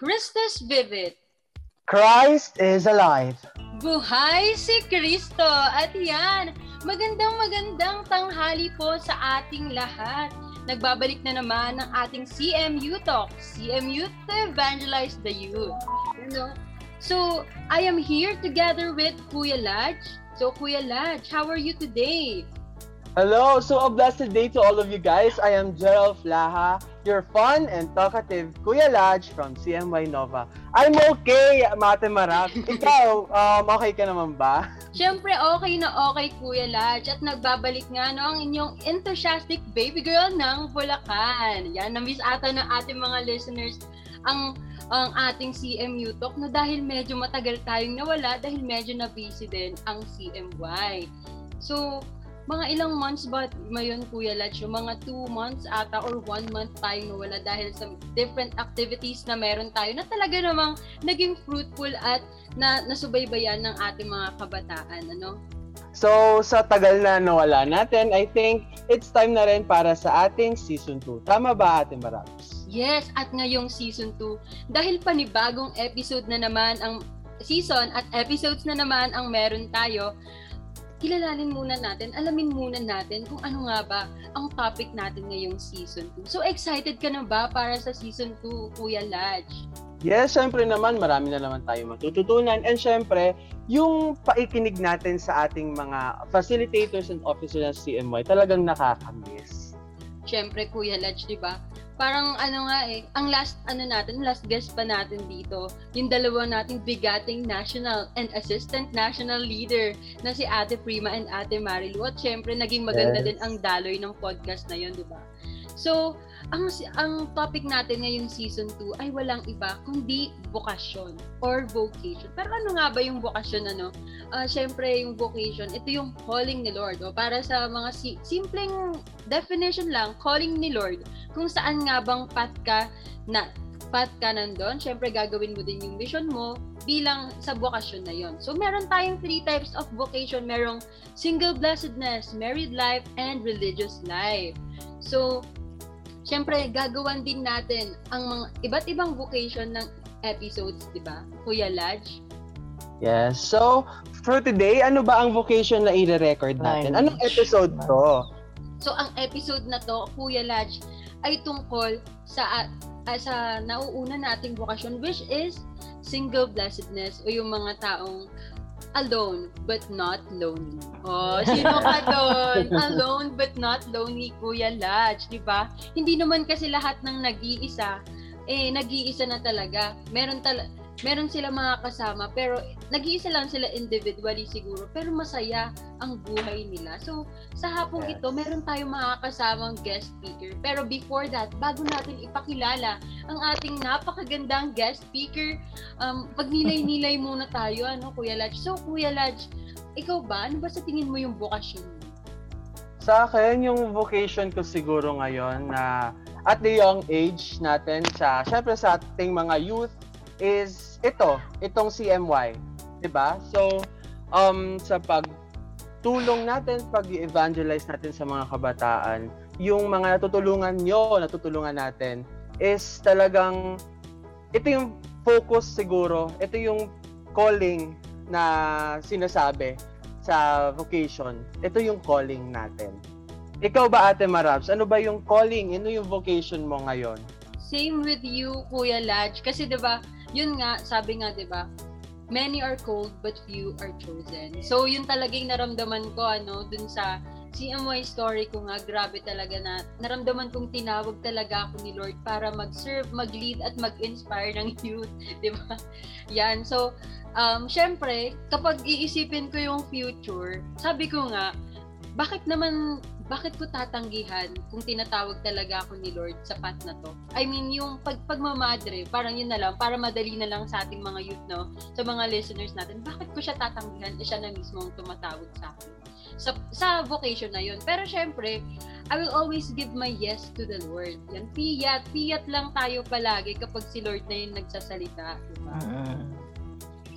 Christus vivit. Christ is alive. Buhay si Kristo! At yan, magandang magandang tanghali po sa ating lahat. Nagbabalik na naman ang ating CMU Talk, CMU to evangelize the youth. You know? So, I am here together with Kuya Laj. So, Kuya Laj, how are you today? Hello, so a blessed day to all of you guys. I am Gerald Flaha, your fun and talkative Kuya Lodge from CMY Nova. I'm okay, Mate Marap. Ikaw, um, okay ka naman ba? Siyempre, okay na okay, Kuya Lodge. At nagbabalik nga no, ang inyong enthusiastic baby girl ng Bulacan. Yan, na-miss ata ng ating mga listeners ang ang ating CMU Talk no dahil medyo matagal tayong nawala dahil medyo na busy din ang CMY. So, mga ilang months ba mayon Kuya Lach? Yung mga two months ata or one month tayong nawala dahil sa different activities na meron tayo na talaga namang naging fruitful at na nasubaybayan ng ating mga kabataan. Ano? So, sa tagal na nawala natin, I think it's time na rin para sa ating season 2. Tama ba, Ate Marabs? Yes, at ngayong season 2, dahil panibagong episode na naman ang season at episodes na naman ang meron tayo, kilalanin muna natin, alamin muna natin kung ano nga ba ang topic natin ngayong season 2. So excited ka na ba para sa season 2, Kuya Laj? Yes, syempre naman, marami na naman tayo matututunan. And syempre, yung paikinig natin sa ating mga facilitators and officers ng CMY talagang nakakamiss. Syempre, Kuya Laj, di ba? Parang ano nga eh, ang last ano natin, last guest pa natin dito, yung dalawa nating bigating national and assistant national leader na si Ate Prima and Ate Marilu. At syempre, naging maganda yes. din ang daloy ng podcast na yun, di ba? So, ang ang topic natin ngayong season 2 ay walang iba kundi bokasyon or vocation. Pero ano nga ba yung bokasyon ano? Uh, syempre yung vocation, ito yung calling ni Lord. O para sa mga si- simpleng definition lang, calling ni Lord, kung saan nga bang path ka na path ka nandun, syempre gagawin mo din yung mission mo bilang sa vocation na yon. So meron tayong three types of vocation. Merong single blessedness, married life, and religious life. So, syempre, gagawan din natin ang mga iba't ibang vocation ng episodes, di ba? Kuya Laj? Yes. So, for today, ano ba ang vocation na i-record natin? Anong episode to? So, ang episode na to, Kuya Laj, ay tungkol sa uh, sa nauuna nating vocation which is single blessedness o yung mga taong alone but not lonely. Oh, sino ka doon? alone but not lonely, Kuya Lach, di ba? Hindi naman kasi lahat ng nag-iisa, eh, nag-iisa na talaga. Meron talaga, meron sila mga kasama pero nag-iisa lang sila individually siguro pero masaya ang buhay nila. So sa hapong yes. ito meron tayong mga kasamang guest speaker. Pero before that, bago natin ipakilala ang ating napakagandang guest speaker, um, pagnilay-nilay muna tayo ano Kuya Lach. So Kuya Lach, ikaw ba ano ba sa tingin mo yung vocation mo? Sa akin, yung vocation ko siguro ngayon na at the young age natin sa syempre sa ating mga youth is ito, itong CMY, 'di ba? So um sa pag tulong natin pag evangelize natin sa mga kabataan, yung mga natutulungan nyo, natutulungan natin is talagang ito yung focus siguro, ito yung calling na sinasabi sa vocation. Ito yung calling natin. Ikaw ba Ate Marabs, ano ba yung calling, ano yung vocation mo ngayon? Same with you, Kuya Laj. Kasi 'di ba, yun nga, sabi nga, di ba, many are called but few are chosen. So, yun talagang naramdaman ko, ano, dun sa CMY story ko nga, grabe talaga na naramdaman kong tinawag talaga ako ni Lord para mag-serve, mag-lead at mag-inspire ng youth, di ba? Yan. So, um, syempre, kapag iisipin ko yung future, sabi ko nga, bakit naman bakit ko tatanggihan kung tinatawag talaga ako ni Lord sa path na to? I mean, yung pag, pagmamadre, parang yun na lang, para madali na lang sa ating mga youth, no? Sa mga listeners natin, bakit ko siya tatanggihan? Eh, siya na mismo ang tumatawag sa akin. Sa, sa vocation na yun. Pero syempre, I will always give my yes to the Lord. Yan, piyat, piyat lang tayo palagi kapag si Lord na yung nagsasalita. Diba?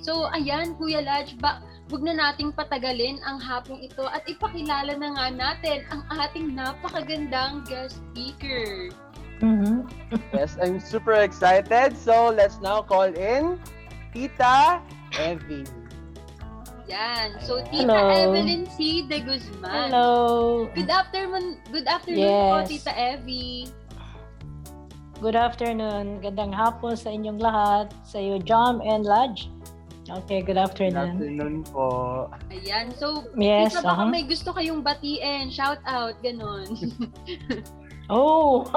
So, ayan, Kuya Lodge, ba, Huwag na nating patagalin ang hapong ito at ipakilala na nga natin ang ating napakagandang guest speaker. Mhm. Yes, I'm super excited. So, let's now call in Tita Evie. Yan. So. Tita Hello. Evelyn C. De Guzman. Hello. Good afternoon, good afternoon po, Yes. Tita Evie. Good afternoon. Gandang hapon sa inyong lahat. Sa iyo, Jom and Lodge. Okay, good Good afternoon. afternoon po. Ayan. So, Yes, Tita, baka uh-huh. may gusto kayong batiin. Shout out, ganon. Oh!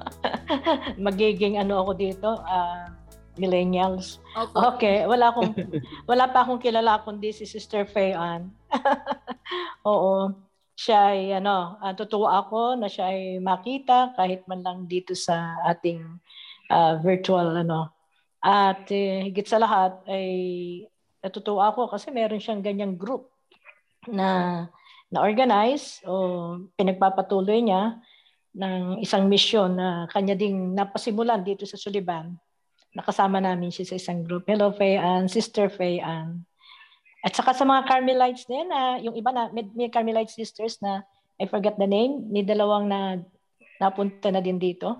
Magiging ano ako dito, ah, millennials. Opo. Okay, wala akong wala pa akong kilala kundi si Sister Faye Ann. Oo. Siya ay ano, uh, tutuwa ako na siya ay makita kahit man lang dito sa ating ah, virtual ano. At eh, higit sa lahat ay natutuwa ako kasi meron siyang ganyang group na na organize o pinagpapatuloy niya ng isang misyon na kanya ding napasimulan dito sa Suliban nakasama namin siya sa isang group. Hello, Faye Ann. Sister Faye Ann. At saka sa mga Carmelites din, na yung iba na, may, may Carmelite sisters na, I forgot the name, may dalawang na napunta na din dito.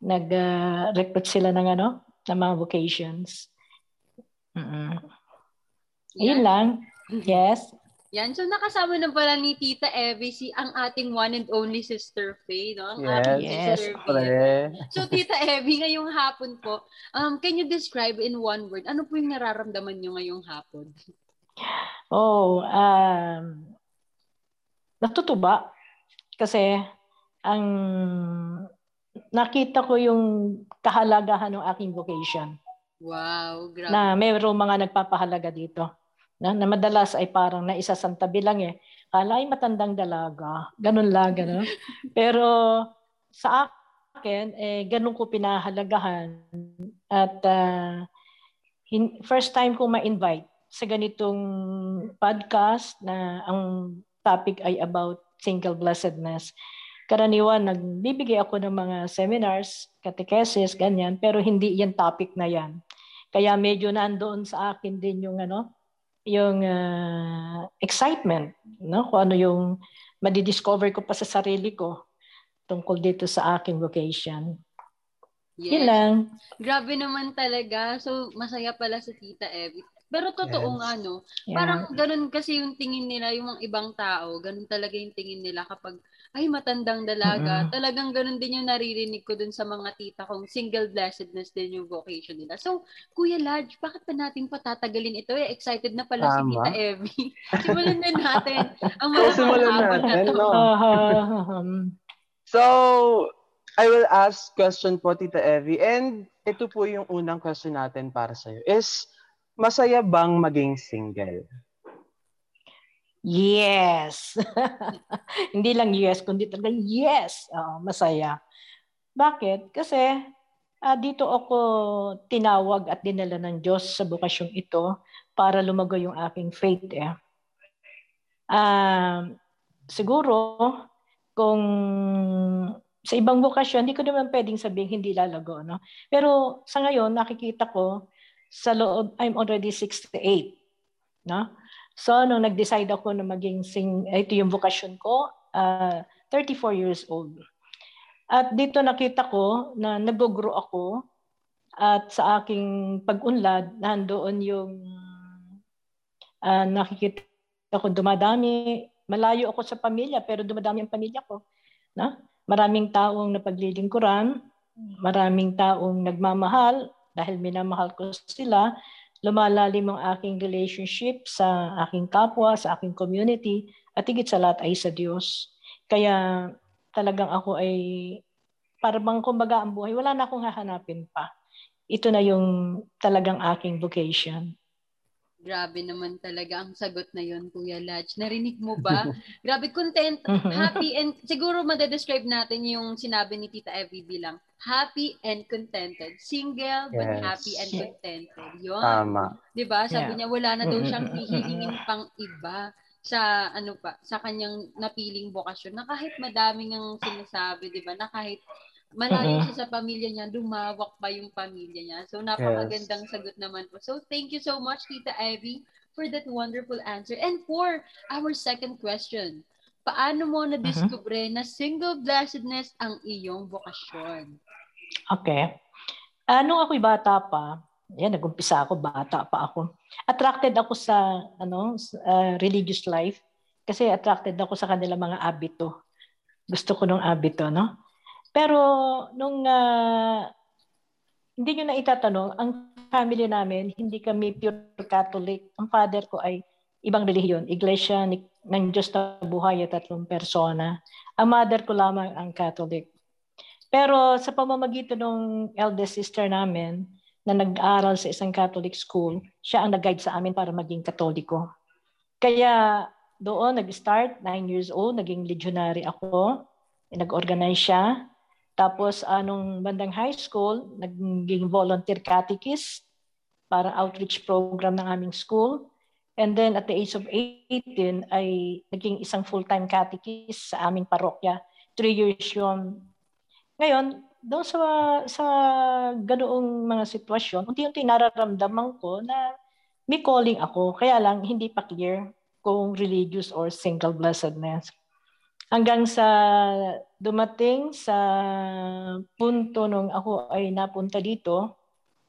Nag-recruit sila ng ano, ng mga vocations. Mm-mm. Ayun Yan. lang. Yes. Yan. So, nakasama na pala ni Tita Evie si ang ating one and only Sister Faye, no? Ang Yes, ating Yes. Sister Faye. Pre. So, Tita Evie, ngayong hapon po, um, can you describe in one word, ano po yung nararamdaman nyo ngayong hapon? Oh, um, natutuba. Kasi, ang nakita ko yung kahalagahan ng aking vocation. Wow, grabe. na mayroong mga nagpapahalaga dito. Na, na madalas ay parang naisasantabi lang eh. Kala ay matandang dalaga. Ganun lang, ganun. Pero sa akin, eh, ganun ko pinahalagahan. At ah, hin- first time ko ma-invite sa ganitong podcast na ang topic ay about single blessedness. Karaniwan, nagbibigay ako ng mga seminars, catechesis, ganyan, pero hindi yan topic na yan. Kaya medyo nandoon sa akin din yung ano, yung ah, excitement, no? Kung ano yung madidiscover ko pa sa sarili ko tungkol dito sa aking vocation. Yun Yes. lang. Grabe naman talaga. So, masaya pala sa Tita Evie. Pero totoo Yes. nga, no? Yeah. Parang ganun kasi yung tingin nila, yung mga ibang tao, ganun talaga yung tingin nila kapag, ay, matandang dalaga. Mm-mm. Talagang ganun din yung naririnig ko dun sa mga tita kong single blessedness din yung vocation nila. So, Kuya Lodge, bakit pa natin patatagalin ito? Eh, excited na pala si Tama. Tita Evie. Simulan na natin ang mga Simulan na no? So, I will ask question po, Tita Evie. And ito po yung unang question natin para sa'yo. Is, masaya bang maging single? Yes. Hindi lang yes, kundi talaga yes. Oo, masaya. Bakit? Kasi ah, dito ako tinawag at dinala ng Diyos sa bukasyong ito para lumago yung aking faith. Eh. Ah, siguro, kung sa ibang bukasyon, hindi ko naman pwedeng sabihin hindi lalago. No? Pero sa ngayon, nakikita ko sa loob, I'm already 68. No? So, nung nag-decide ako na maging sing, ito yung vocation ko, ah, 34 years old. At dito nakita ko na nag-grow ako at sa aking pag-unlad, nandoon yung ah, nakikita ko dumadami. Malayo ako sa pamilya, pero dumadami ang pamilya ko. Na? Maraming taong napaglilingkuran, maraming taong nagmamahal dahil minamahal ko sila lumalalim ang aking relationship sa aking kapwa, sa aking community, at higit sa lahat ay sa Diyos. Kaya talagang ako ay parang kumbaga ang buhay, wala na akong hahanapin pa. Ito na yung talagang aking vocation. Grabe naman talaga ang sagot na yon Kuya Lodge. Narinig mo ba? Grabe, content, happy, and siguro madedescribe natin yung sinabi ni Tita Evie bilang happy and contented. Single, but Yes. happy and contented. Yun. Tama. 'Di ba? Sabi Yeah. niya wala na daw siyang mm-mm, hihingin pang iba sa ano pa, sa kanyang napiling bokasyon na kahit madaming ang sinasabi, 'di ba? Na kahit malayo Mm-mm. siya sa pamilya niya, lumawak pa yung pamilya niya. So napakagandang sagot naman po. So thank you so much Tita Ivy for that wonderful answer. And for our second question, paano mo na-discover na single blessedness ang iyong bokasyon? Okay. Uh, nung ako'y bata pa, yan, nag-umpisa ako, bata pa ako. Attracted ako sa ano, uh, religious life kasi attracted ako sa kanila mga abito. Gusto ko nung abito, no? Pero nung uh, hindi nyo na itatanong, ang family namin, hindi kami pure Catholic. Ang father ko ay ibang relihiyon, Iglesia ng Diyos na buhay at tatlong persona. Ang mother ko lamang ang Catholic. Pero sa pamamagitan ng eldest sister namin, na nag-aaral sa isang Catholic school, siya ang nag-guide sa amin para maging Katoliko. Kaya doon nag-start, 9 years old, naging legionary ako. Nag-organize siya. Tapos anong bandang high school, naging volunteer catechist para outreach program ng aming school. And then at the age of 18 ay naging isang full-time catechist sa aming parokya. Three years yun ngayon, doon sa, sa ganoong mga sitwasyon, unti-unti nararamdaman ko na may calling ako. Kaya lang, hindi pa clear kung religious or single blessedness. Hanggang sa dumating sa punto nung ako ay napunta dito,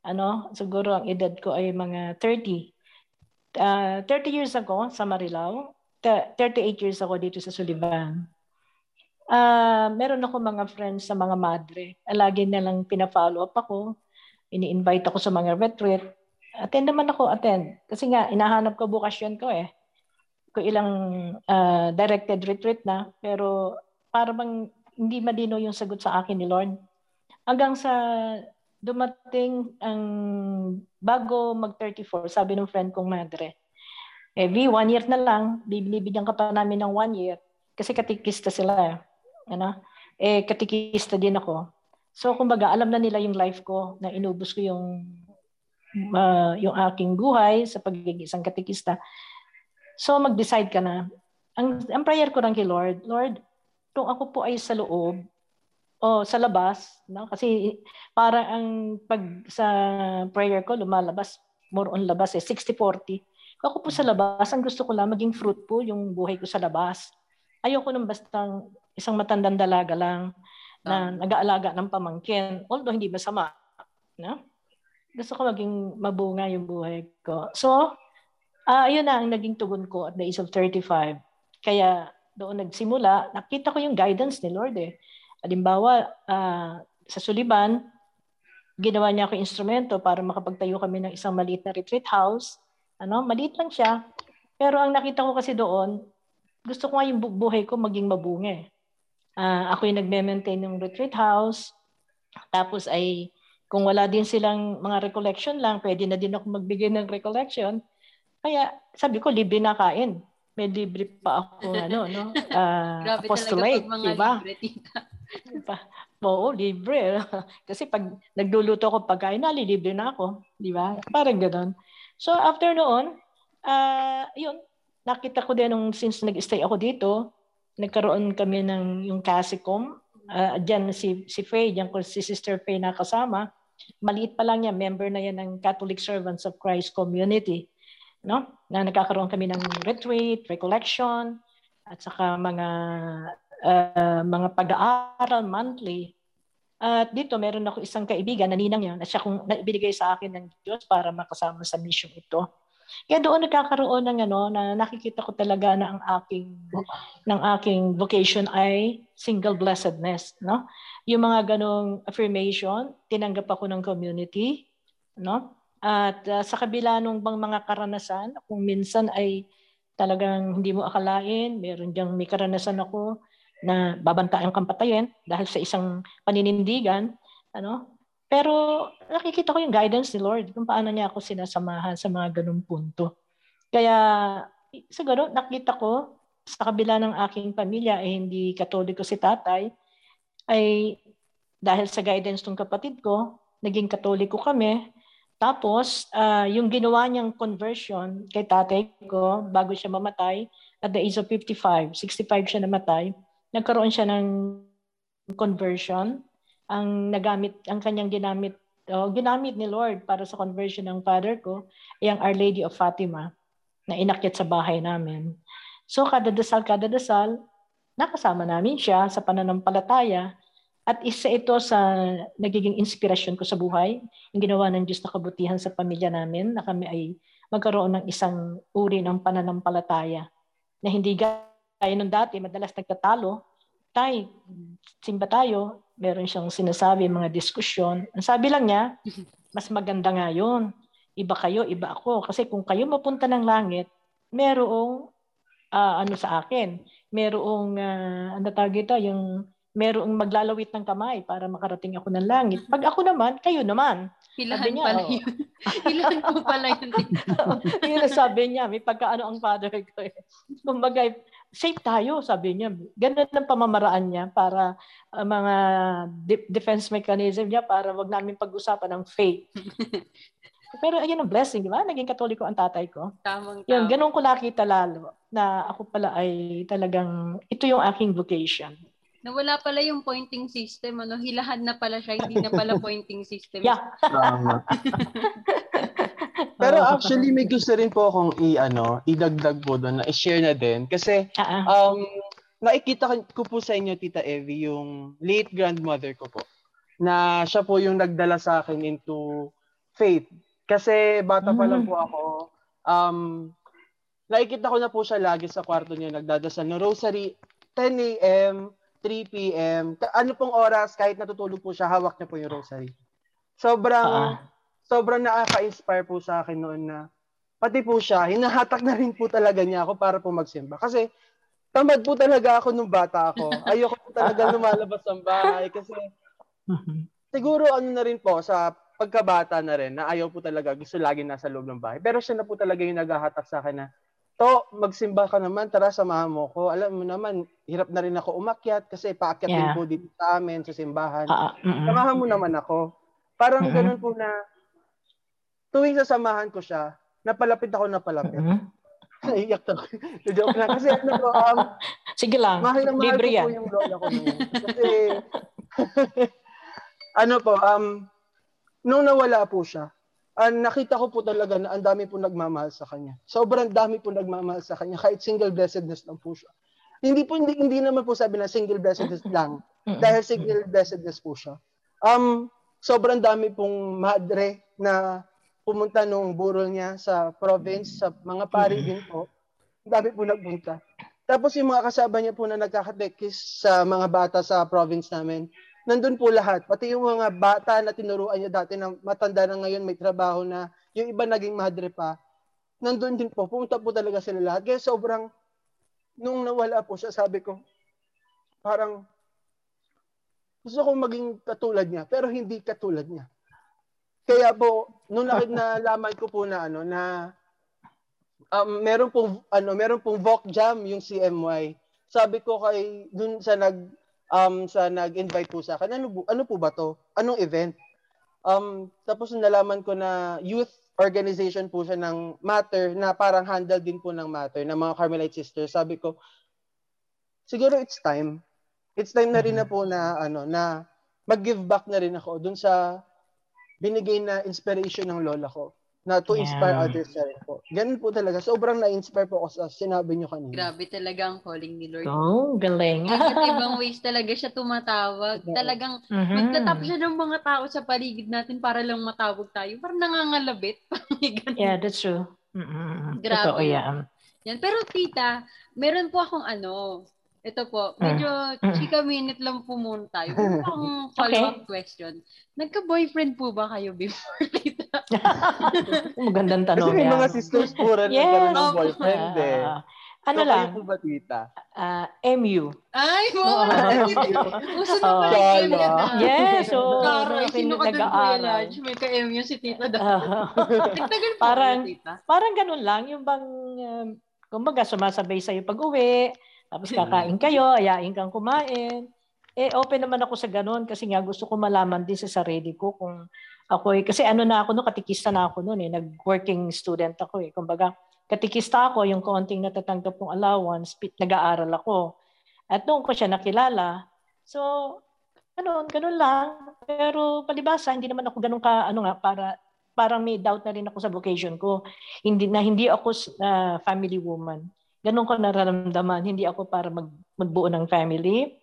ano, siguro ang edad ko ay mga 30. Uh, 30 years ago sa Marilao, 38 years ako dito sa Sullivan uh, meron ako mga friends sa mga madre. Lagi nilang pina-follow up ako. Ini-invite ako sa mga retreat. Attend naman ako, attend. Kasi nga, inahanap ko bukasyon ko eh. Ko ilang uh, directed retreat na. Pero para bang hindi madino yung sagot sa akin ni Lord. Hanggang sa dumating ang bago mag-34, sabi ng friend kong madre, eh, V, one year na lang, bibigyan ka pa namin ng one year. Kasi katikista sila. Eh ano, eh katikista din ako. So kumbaga alam na nila yung life ko na inubos ko yung uh, yung aking buhay sa pagiging isang katikista. So mag-decide ka na. Ang, ang prayer ko lang kay Lord, Lord, kung ako po ay sa loob o sa labas, no? kasi para ang pag sa prayer ko lumalabas more on labas eh 60-40. Kung ako po sa labas, ang gusto ko lang maging fruitful yung buhay ko sa labas. Ayoko nang basta isang matandang dalaga lang na nag-aalaga ng pamangkin. Although hindi masama. No? Gusto ko maging mabunga yung buhay ko. So, uh, ayun na ang naging tugon ko at the age of 35. Kaya doon nagsimula, nakita ko yung guidance ni Lord eh. Halimbawa, uh, sa Suliban, ginawa niya ako instrumento para makapagtayo kami ng isang maliit na retreat house. Ano, maliit lang siya. Pero ang nakita ko kasi doon, gusto ko nga yung buhay ko maging mabunga eh. Uh, ako yung nagme-maintain ng retreat house. Tapos ay kung wala din silang mga recollection lang, pwede na din ako magbigay ng recollection. Kaya sabi ko, libre na kain. May libre pa ako, ano, no? Uh, Grabe apostolate, talaga pag mga diba? libre, tita. diba? Oo, libre. Kasi pag nagluluto ako pagkain, nalilibre na ako. Di ba? Parang gano'n. So after noon, uh, yun, nakita ko din nung since nag-stay ako dito, nagkaroon kami ng yung CASICOM. Uh, diyan si, si Faye, diyan ko si Sister Faye nakasama. Maliit pa lang niya, member na yan ng Catholic Servants of Christ Community. No? Na nagkakaroon kami ng retreat, recollection, at saka mga uh, mga pag-aaral monthly. At dito meron ako isang kaibigan na ninang yan na siya kung naibigay sa akin ng Diyos para makasama sa mission ito. Kaya doon nagkakaroon ng ano na nakikita ko talaga na ang aking ng aking vocation ay single blessedness, no? Yung mga ganong affirmation, tinanggap ako ng community, no? At uh, sa kabila ng bang mga karanasan, kung minsan ay talagang hindi mo akalain, meron diyang may karanasan ako na babantaan kang patayin dahil sa isang paninindigan, ano? Pero nakikita ko yung guidance ni Lord kung paano niya ako sinasamahan sa mga ganung punto. Kaya siguro nakita ko sa kabila ng aking pamilya eh hindi katoliko si tatay ay dahil sa guidance ng kapatid ko, naging katoliko kami. Tapos, uh, yung ginawa niyang conversion kay tatay ko bago siya mamatay at the age of 55, 65 siya namatay, nagkaroon siya ng conversion ang nagamit, ang kanyang ginamit, oh, ginamit ni Lord para sa conversion ng father ko, ay ang Our Lady of Fatima na inakyat sa bahay namin. So kada dasal, kada dasal, nakasama namin siya sa pananampalataya at isa ito sa nagiging inspirasyon ko sa buhay, yung ginawa ng Diyos na kabutihan sa pamilya namin na kami ay magkaroon ng isang uri ng pananampalataya na hindi gaya nung dati, madalas nagtatalo, tay, simba tayo, meron siyang sinasabi, mga diskusyon. Ang sabi lang niya, mas maganda nga yun. Iba kayo, iba ako. Kasi kung kayo mapunta ng langit, merong uh, ano sa akin, merong uh, ano tawag ito, yung merong maglalawit ng kamay para makarating ako ng langit. Pag ako naman, kayo naman. Ilahan niya, pala oh. yun. Ilahan po pala yun. yun ang sabi niya. May pagkaano ang father ko eh. Kumbaga, safe tayo, sabi niya. Ganun ang pamamaraan niya para uh, mga de- defense mechanism niya para wag namin pag-usapan ng faith. Pero ayun ang blessing, di ba? Naging katoliko ang tatay ko. Tamang tama. Yun, ganun ko nakita lalo na ako pala ay talagang, ito yung aking vocation nawala pala yung pointing system, ano, hilahan na pala siya, hindi na pala pointing system. Yeah. Tama. Pero actually may gusto rin po akong i ano, idagdag po doon na i-share na din kasi uh-uh. um nakikita ko po sa inyo Tita Evie yung late grandmother ko po na siya po yung nagdala sa akin into faith. Kasi bata pa lang mm. po ako, um, nakikita ko na po siya lagi sa kwarto niya nagdadasal ng rosary, 10 a.m., 3 p.m. Ano pong oras, kahit natutulog po siya, hawak niya po yung rosary. Sobrang, uh-huh. sobrang nakaka-inspire po sa akin noon na, pati po siya, hinahatak na rin po talaga niya ako para po magsimba. Kasi, tamad po talaga ako nung bata ako. Ayoko po talaga lumalabas ng bahay kasi, siguro ano na rin po, sa pagkabata na rin, na ayaw po talaga, gusto lagi nasa loob ng bahay. Pero siya na po talaga yung naghahatak sa akin na, To, magsimba ka naman, tara samahan mo ko. Alam mo naman, hirap na rin ako umakyat kasi paakyat yeah. din po dito sa amin sa simbahan. Uh. Samahan mo naman ako. Parang uh-uh. ganun po na tuwing sasamahan ko siya, napalapit ako napalapit. Uh-uh. Naiyak ako. Joke lang. Kasi ano po, um, Sige lang. Mahal na mahal Libre yan. po yung lola ko ngayon. Kasi, ano po, um, nung nawala po siya, uh, nakita ko po talaga na ang dami po nagmamahal sa kanya. Sobrang dami po nagmamahal sa kanya kahit single blessedness lang po siya. Hindi po hindi, hindi naman po sabi na single blessedness lang dahil single blessedness po siya. Um sobrang dami pong madre na pumunta nung burol niya sa province, sa mga pari din po. Ang dami po nagpunta. Tapos yung mga kasama niya po na nagkakatekis sa mga bata sa province namin, nandun po lahat. Pati yung mga bata na tinuruan niya dati na matanda na ngayon, may trabaho na, yung iba naging madre pa, nandun din po. Pumunta po talaga sila lahat. Kaya sobrang, nung nawala po siya, sabi ko, parang, gusto kong maging katulad niya, pero hindi katulad niya. Kaya po, nung nakit na laman ko po na ano, na um, meron pong, ano, meron pong VOC Jam, yung CMY, sabi ko kay, dun sa nag, um, sa nag-invite po sa akin, ano, ano po ba to? Anong event? Um, tapos nalaman ko na youth organization po siya ng Matter na parang handle din po ng Matter ng mga Carmelite sisters. Sabi ko, siguro it's time. It's time na rin na po na ano na mag-give back na rin ako dun sa binigay na inspiration ng lola ko na to inspire yeah. others na rin po. Ganun po talaga. Sobrang na-inspire po ako sa sinabi niyo kanina. Grabe talaga ang calling ni Lord. Oh, galing. Iba't ibang ways talaga siya tumatawag. Talagang mm-hmm. magtatap siya ng mga tao sa paligid natin para lang matawag tayo. Parang nangangalabit. yeah, that's true. Mm-hmm. Grabe. Totoo yan. Yan. Pero tita, meron po akong ano, ito po, mm. medyo mm. chika minute lang po muna tayo. Meron akong follow-up okay. question. Nagka-boyfriend po ba kayo before, tita? Magandang tanong Kasi may mga sisters po rin yes. ng boyfriend eh. Uh, ano so, lang? po ba, tita? Uh, MU. Ay, mo! Uso na pala yung MU. Yes, so, Kara, sino ka doon, Kuya Lodge? May ka-MU si tita daw. Nagtagal po parang, tita. Parang ganun lang, yung bang, um, kumbaga, sumasabay sa'yo pag-uwi, tapos kakain kayo, ayain kang kumain. Eh, open naman ako sa ganun kasi nga gusto ko malaman din sa sarili ko kung ako eh, kasi ano na ako no, katikista na ako noon eh, nag-working student ako eh. Kumbaga, katikista ako, yung konting natatanggap kong allowance, nag-aaral ako. At noon ko siya nakilala. So, ano, ganun lang. Pero palibasa, hindi naman ako ganun ka, ano nga, para parang may doubt na rin ako sa vocation ko. Hindi na hindi ako uh, family woman Ganun ko nararamdaman. Hindi ako para mag, magbuo ng family.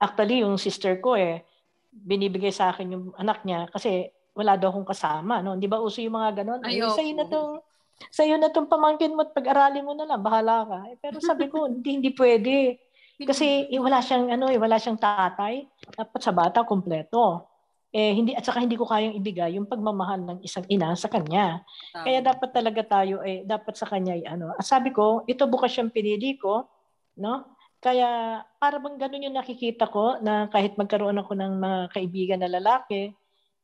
Actually, yung sister ko eh, binibigay sa akin yung anak niya kasi wala daw akong kasama. No? Di ba uso yung mga ganun? Ay, sa'yo na tong sa'yo na tong pamangkin mo at pag-aralin mo na lang, bahala ka. Eh, pero sabi ko, hindi, hindi pwede. Kasi eh, wala siyang ano, eh, wala siyang tatay. Dapat sa bata kompleto. Eh hindi at saka hindi ko kayang ibigay yung pagmamahal ng isang ina sa kanya. Tama. Kaya dapat talaga tayo eh dapat sa kanya ay ano. Ah, Sabi ko, ito bukas yung pinili ko, no? Kaya para bang ganun yung nakikita ko na kahit magkaroon ako ng mga kaibigan na lalaki,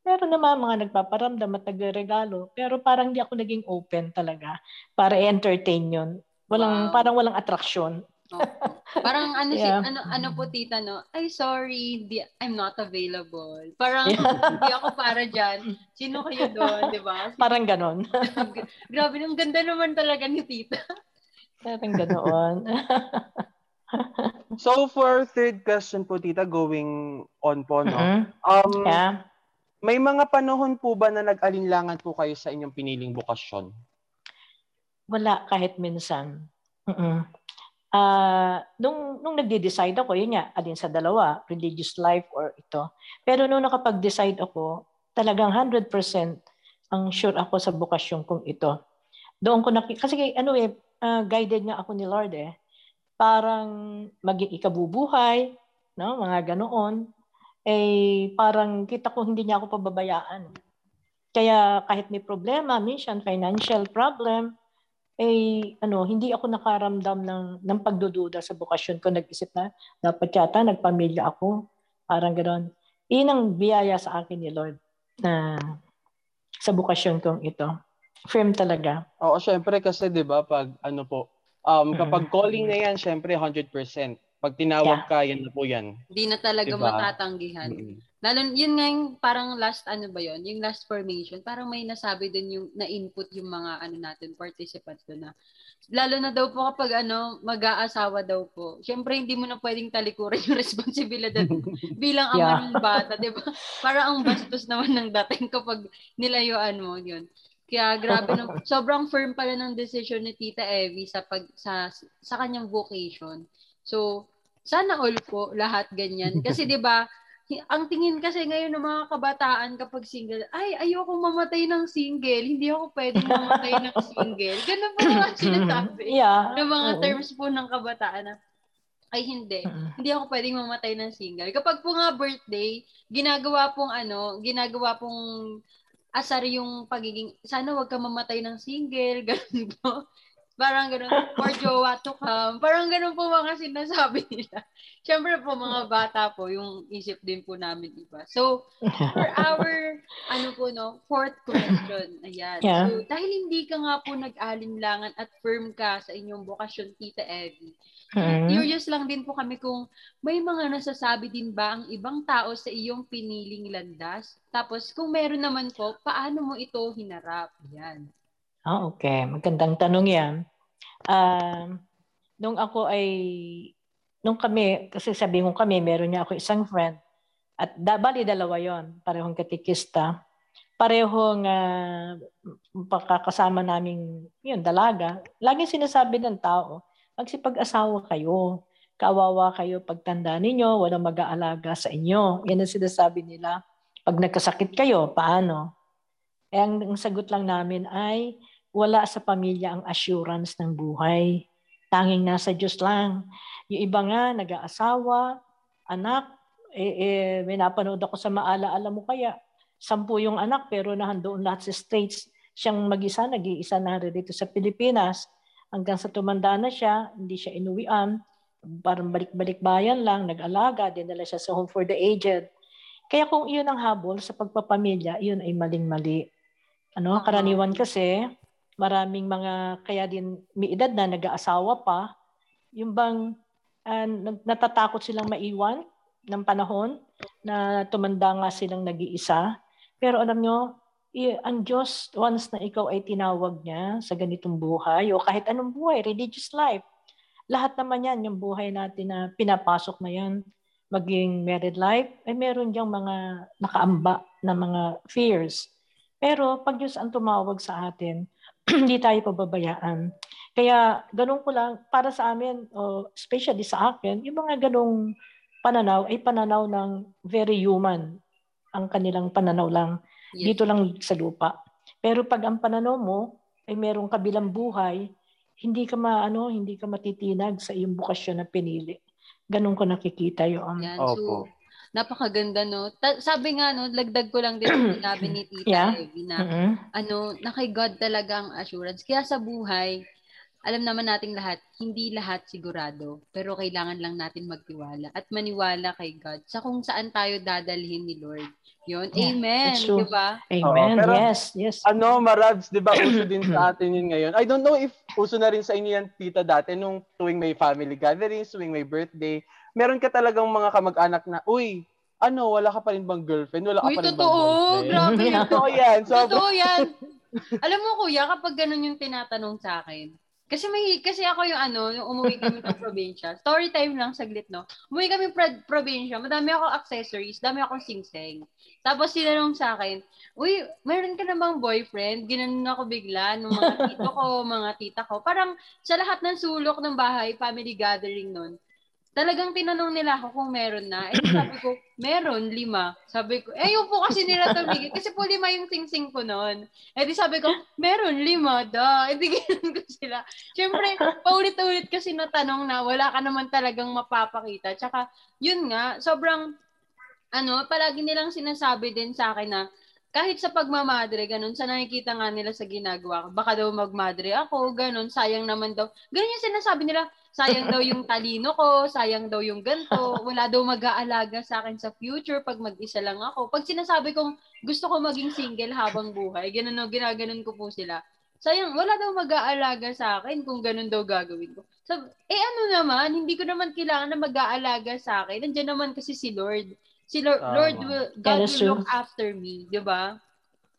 meron naman mga nagpaparamdam at nagregalo, pero parang hindi ako naging open talaga para i-entertain yun. Walang Wow. parang walang attraction. Opo. Parang ano si Yeah. ano ano po tita no. Ay sorry, di, I'm not available. Parang Yeah. hindi ako para diyan. Sino kayo doon, 'di ba? Parang ganon. Grabe, ang ganda naman talaga ni tita. parang ganoon. So for third question po tita going on po no. Mhm. Um Yeah. may mga panahon po ba na nag-alinlangan po kayo sa inyong piniling bukasyon? Wala kahit minsan. Mm Ah, nung nung nagde-decide ako, yun nga, alin sa dalawa, religious life or ito. Pero nung nakapag-decide ako, talagang 100% ang sure ako sa bukasyon kong ito. Doon ko nak kasi ano eh, ah, guided nga ako ni Lord eh. Parang maging ikabubuhay, no, mga ganoon. Eh parang kita ko hindi niya ako pababayaan. Kaya kahit may problema, minsan financial problem, eh ano, hindi ako nakaramdam ng ng pagdududa sa bukasyon ko. Nag-isip na dapat yata nagpamilya ako. Parang gano'n. Iyon ang biyaya sa akin ni Lord na sa bukasyon kong ito. Firm talaga. Oo, syempre kasi 'di ba pag ano po, um Mm. kapag calling na 'yan, syempre 100%. Pag tinawag ka, yan na po 'yan. Hindi na talaga Diba? matatanggihan. Mm-mm. Lalo, yun nga yung parang last ano ba yon yung last formation, parang may nasabi din yung na-input yung mga ano natin, participants doon na. Lalo na daw po kapag ano, mag-aasawa daw po. Siyempre, hindi mo na pwedeng talikuran yung responsibilidad bilang ama Yeah. ng bata, di ba? Parang ang bastos naman ng dating kapag nilayuan mo yun. Kaya grabe no, sobrang firm pala ng decision ni Tita Evie sa pag sa sa kanyang vocation. So, sana all po lahat ganyan. Kasi 'di ba, ang tingin kasi ngayon ng mga kabataan kapag single, ay, ayoko mamatay ng single. Hindi ako pwedeng mamatay ng single. Ganun po mga sinasabi. Yeah. Ng mga Oo. terms po ng kabataan na, ay hindi. Hindi ako pwedeng mamatay ng single. Kapag po nga birthday, ginagawa pong ano, ginagawa pong asar yung pagiging, sana wag ka mamatay ng single, ganun po. Parang ganun, for jowa to come. Parang ganun po mga sinasabi nila. Siyempre po, mga bata po, yung isip din po namin iba. So, for our, ano po no, fourth question. Ayan. Yeah. So, dahil hindi ka nga po nag-alinlangan at firm ka sa inyong bokasyon, Tita Evie, Mm-mm. curious lang din po kami kung may mga nasasabi din ba ang ibang tao sa iyong piniling landas? Tapos, kung meron naman po, paano mo ito hinarap? Yan. Ah, okay. Magandang tanong yan. Um, nung ako ay, nung kami, kasi sabi mo kami, meron niya ako isang friend. At bali dalawa yon parehong katikista. Parehong uh, pakakasama naming yun, dalaga. Laging sinasabi ng tao, magsipag-asawa kayo. Kawawa kayo pagtanda ninyo, walang mag-aalaga sa inyo. Yan ang sinasabi nila. Pag nagkasakit kayo, paano? Eh, ang, ang sagot lang namin ay, wala sa pamilya ang assurance ng buhay. Tanging nasa Diyos lang. Yung iba nga, nag-aasawa, anak, eh, eh, may napanood ako sa maalaala mo kaya, sampu yung anak pero nahandoon lahat sa States. Siyang mag-isa, nag-iisa na rin dito sa Pilipinas. Hanggang sa tumanda na siya, hindi siya inuwian. Parang balik-balik bayan lang, nag-alaga, dinala siya sa home for the aged. Kaya kung iyon ang habol sa pagpapamilya, iyon ay maling-mali. Ano, karaniwan kasi, maraming mga, kaya din may edad na nag-aasawa pa, yung bang nag- natatakot silang maiwan ng panahon na tumanda nga silang nag-iisa. Pero alam nyo, ang Diyos, once na ikaw ay tinawag niya sa ganitong buhay, o kahit anong buhay, religious life, lahat naman yan, yung buhay natin na pinapasok na yan, maging married life, ay meron diyang mga nakaamba na mga fears. Pero pag Diyos ang tumawag sa atin, hindi tayo pababayaan. Kaya ganun ko lang, para sa amin, o especially sa akin, yung mga ganung pananaw ay pananaw ng very human. Ang kanilang pananaw lang Yes. dito lang sa lupa. Pero pag ang pananaw mo ay merong kabilang buhay, hindi ka maano, hindi ka matitinag sa iyong bukasyon na pinili. Ganun ko nakikita yung Yan. Opo. Napakaganda, no? Ta- sabi nga, no, lagdag ko lang din sinabi ni Tita Yeah. Evie na, Mhm. ano, na kay God talaga ang assurance. Kaya sa buhay, alam naman nating lahat, hindi lahat sigurado, pero kailangan lang natin magtiwala at maniwala kay God sa kung saan tayo dadalhin ni Lord. Yun. Yeah, Amen. Di ba? Amen. pero- yes, yes. Ano, Marabs, di ba uso din sa atin yun ngayon? I don't know if uso na rin sa inyo yan, tita, dati, nung tuwing may family gatherings, tuwing may birthday, meron ka talagang mga kamag-anak na, uy, ano, wala ka pa rin bang girlfriend? Wala ka Uy, pa rin totoo. bang boyfriend? Grabe. Totoo yan. So, Totoo yan. Alam mo, kuya, kapag ganun yung tinatanong sa akin, kasi may kasi ako yung ano, yung umuwi kami ng probinsya. Story time lang saglit, no. Umuwi kami pro- probinsya, madami ako accessories, dami akong sing-sing. Tapos sinanong sa akin, "Uy, meron ka na bang boyfriend?" Ginanon ako bigla ng mga tito ko, mga tita ko. Parang sa lahat ng sulok ng bahay, family gathering nun. Talagang tinanong nila ako kung meron na. Eh sabi ko, meron, lima. Sabi ko, eh yung po kasi nila tumigil. Kasi po lima yung sing-sing ko noon. Eh di sabi ko, meron, lima, da. Eh di ko sila. Siyempre, paulit-ulit kasi na tanong na wala ka naman talagang mapapakita. Tsaka, yun nga, sobrang, ano, palagi nilang sinasabi din sa akin na, kahit sa pagmamadre, ganun, sa nakikita nga nila sa ginagawa ko, baka daw magmadre ako, ganun, sayang naman daw. Ganun yung sinasabi nila, sayang daw yung talino ko, sayang daw yung ganto, wala daw mag-aalaga sa akin sa future pag mag-isa lang ako. Pag sinasabi kong gusto ko maging single habang buhay, ganun o ginaganon ko po sila. Sayang, wala daw mag-aalaga sa akin kung ganun daw gagawin ko. So, eh ano naman, hindi ko naman kailangan na mag-aalaga sa akin. Nandiyan naman kasi si Lord. Si Lord, Tama. Lord will, God will look true. after me, di ba?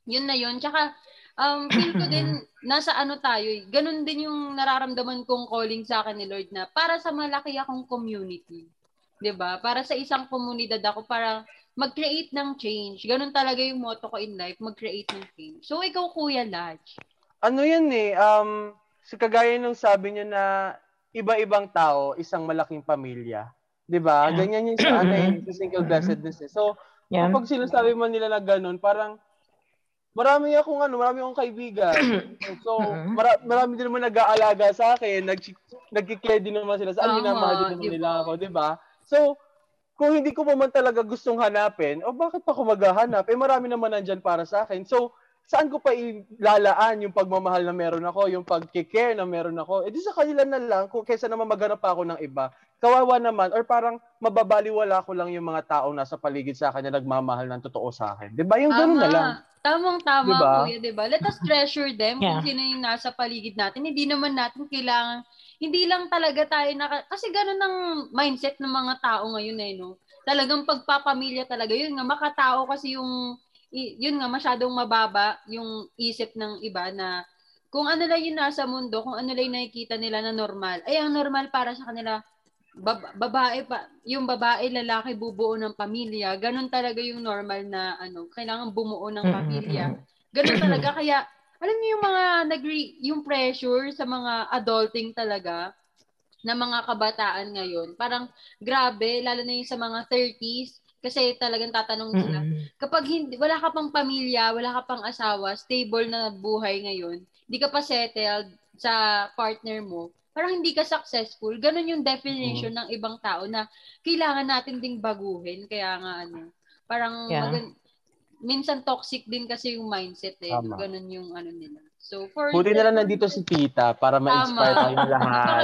Yun na yun. Tsaka, um, feel ko din, nasa ano tayo, ganun din yung nararamdaman kong calling sa akin ni Lord na para sa malaki akong community. 'Di ba Para sa isang komunidad ako, para mag-create ng change. Ganun talaga yung motto ko in life, mag-create ng change. So, ikaw, Kuya Laj. ano yan eh, um, si kagaya nung sabi niya na iba-ibang tao, isang malaking pamilya. 'Di ba? Yeah. Ganyan yung sa ano eh, sa single blessedness eh. So, Yeah. kapag sinasabi mo nila na ganun, parang marami akong ano, marami akong kaibigan. So, mara- marami din naman nag-aalaga sa akin, nag nagki-care din naman sila sa akin, Tama, minamahal din naman di ba? nila ako, 'di ba? So, kung hindi ko pa man talaga gustong hanapin, o bakit pa ako maghahanap? Eh marami naman nandyan para sa akin. So, saan ko pa ilalaan yung pagmamahal na meron ako, yung pagkikare na meron ako? Eh di sa kanila na lang, kaysa naman maghanap pa ako ng iba. Kawawa naman, or parang mababaliwala ko lang yung mga taong nasa paligid sa akin na nagmamahal ng totoo sa akin. Di ba? Yung ganun na lang. Tamang-tama, Diba? kuya, di ba? Let us treasure them Yeah. kung sino yung nasa paligid natin. Hindi naman natin kailangan, hindi lang talaga tayo naka, kasi ganun ang mindset ng mga tao ngayon eh, no? Talagang pagpapamilya talaga. Yun nga, makatao kasi yung, yun nga, masyadong mababa yung isip ng iba na kung ano lang yung nasa mundo, kung ano lang yung nakikita nila na normal, ay ang normal para sa kanila, bab- babae pa, yung babae, lalaki bubuo ng pamilya, ganun talaga yung normal na ano, kailangan bumuo ng pamilya. Ganun talaga kaya alam niyo yung mga nagre yung pressure sa mga adulting talaga na mga kabataan ngayon. Parang grabe, lalo na yung sa mga 30s kasi talagang tatanong sila, Mm-mm. kapag hindi, wala ka pang pamilya, wala ka pang asawa, stable na buhay ngayon, hindi ka pa settled sa partner mo, parang hindi ka successful. Ganon yung definition ng ibang tao na kailangan natin ding baguhin. Kaya nga ano, parang Yeah. magan- minsan toxic din kasi yung mindset eh. Tama. Ganon yung ano nila. So for Buti na lang nandito si Tita para ma-inspire Tama. tayong lahat.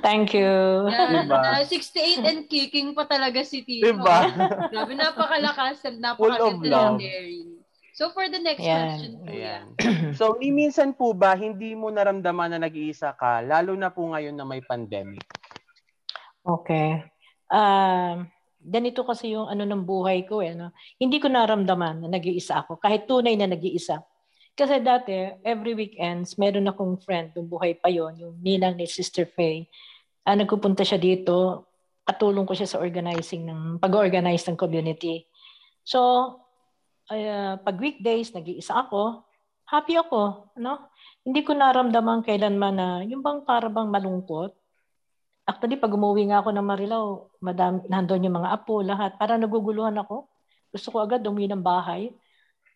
Thank you. Yan, Diba? na 68 and kicking pa talaga si Tito. Diba? Grabe, napakalakas ng daring. So for the next Yan. question yan. So, ni minsan po ba hindi mo naramdaman na nag-iisa ka, lalo na po ngayon na may pandemic? Okay. Um, ganito kasi yung ano ng buhay ko eh. No? Hindi ko naramdaman na nag-iisa ako. Kahit tunay na nag-iisa. Kasi dati, every weekends, meron akong friend, nung buhay pa yon yung ninang ni Sister Faye. Ah, nagpupunta siya dito, katulong ko siya sa organizing ng, pag-organize ng community. So, ah, pag weekdays, nag-iisa ako. happy ako, no? Hindi ko naramdaman kailanman na yung bang para bang malungkot. Actually, pag umuwi nga ako ng Marilao, madam, nandun yung mga apo, lahat. Para naguguluhan ako. Gusto ko agad umuwi ng bahay.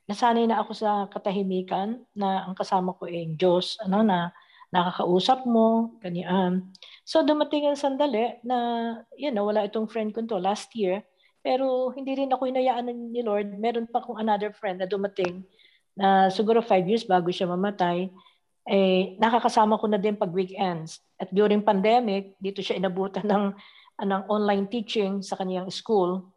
Nasanay na ako sa katahimikan na ang kasama ko ay Diyos, ano, na nakakausap mo, ganyan. So, dumating ang sandali na, you know, wala itong friend ko to last year. Pero hindi rin ako inayaan ni Lord. Meron pa akong another friend na dumating na siguro five years bago siya mamatay, eh, nakakasama ko na din pag weekends. At during pandemic, dito siya inabutan ng, ng online teaching sa kanyang school.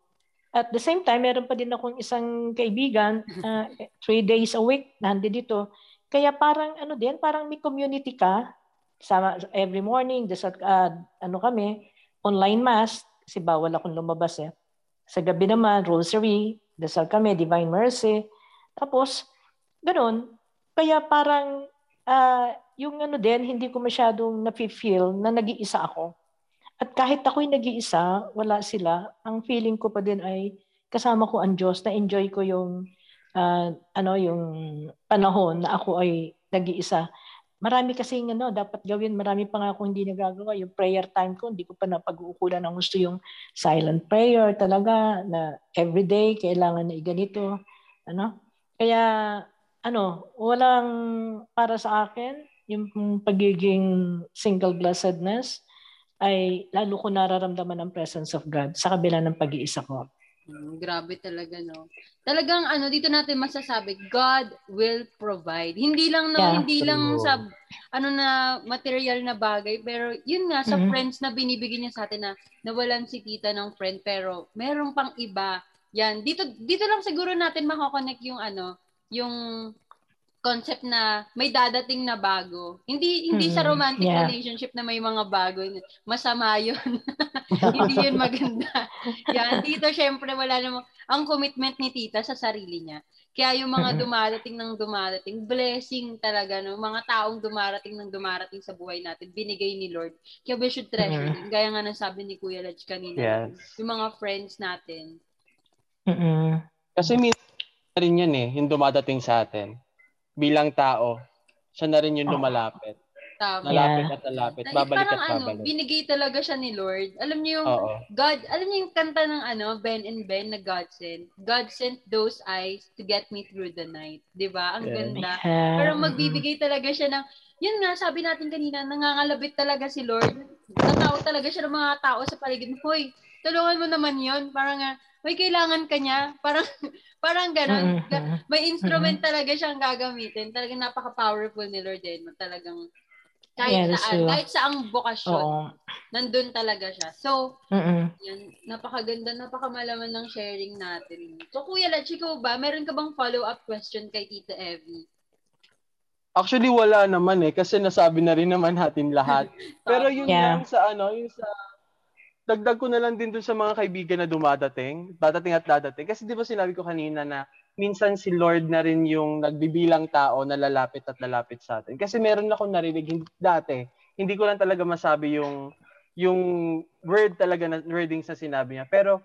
At the same time, meron pa din akong isang kaibigan, uh, three days a week, nandi dito. Kaya parang ano din, parang may community ka. Sama, every morning, sa, uh, ano kami, online mass, kasi bawal akong lumabas eh. Sa gabi naman, rosary, dasal kami, divine mercy. Tapos, Ganon. Kaya parang uh, yung ano din, hindi ko masyadong nafe-feel na nag-iisa ako. At kahit ako'y nag-iisa, wala sila, ang feeling ko pa din ay kasama ko ang Diyos, na enjoy ko yung uh, ano yung panahon na ako ay nag-iisa. Marami kasi ano, dapat gawin, marami pa nga ako hindi nagagawa. Yung prayer time ko, hindi ko pa napag-uukulan ng gusto yung silent prayer talaga, na everyday kailangan na iganito. Ano? Kaya ano, walang para sa akin, yung pagiging single blessedness ay lalo ko nararamdaman ang presence of God sa kabila ng pag-iisa ko. Mm, grabe talaga, no? Talagang ano, dito natin masasabi, God will provide. Hindi lang no, yeah. hindi lang sa ano na material na bagay, pero yun nga sa mm-hmm. friends na binibigyan niya sa atin na nawalan si tita ng friend pero meron pang iba. Yan, dito dito lang siguro natin mako-connect yung ano, yung concept na may dadating na bago. Hindi hindi mm, sa romantic yeah. relationship na may mga bago. Masama 'yun. hindi 'yun maganda. Yan, dito syempre wala namang ang commitment ni tita sa sarili niya. Kaya yung mga dumarating ng dumarating, blessing talaga no, mga taong dumarating ng dumarating sa buhay natin, binigay ni Lord. Kaya we should treasure mm-hmm. Gaya nga ng sabi ni Kuya Lodge kanina, yes. yung mga friends natin. Mm-hmm. Kasi minsan rin yan eh, yung dumadating sa atin. Bilang tao, siya na rin yung lumalapit. Tama. Nalapit at nalapit. Babalik parang at babalik. Ano, binigay talaga siya ni Lord. Alam niyo yung Oo. God, alam niyo yung kanta ng ano, Ben and Ben na God sent. God sent those eyes to get me through the night. 'Di ba? Ang yeah. ganda. Yeah. Pero magbibigay talaga siya ng yun nga, sabi natin kanina, nangangalabit talaga si Lord. Natawag talaga siya ng mga tao sa paligid. Hoy, tulungan mo naman yon Parang nga, may kailangan ka niya. Parang, parang ganun. Mm-hmm. May instrument mm-hmm. talaga siyang gagamitin. Talagang napaka-powerful ni Lord din. Talagang kahit yeah, saan, kahit sa ang bokasyon, Oo. nandun talaga siya. So, Mm-mm. yan, napakaganda, napakamalaman ng sharing natin. So, Kuya Lach, ikaw ba, meron ka bang follow-up question kay Tita Evie? Actually, wala naman eh, kasi nasabi na rin naman natin lahat. Pero yun yeah. lang sa ano, yung sa dagdag ko na lang din dun sa mga kaibigan na dumadating, dadating at dadating. Kasi di ba sinabi ko kanina na minsan si Lord na rin yung nagbibilang tao na lalapit at lalapit sa atin. Kasi meron akong narinig dati, hindi ko lang talaga masabi yung yung word talaga na wording sa sinabi niya. Pero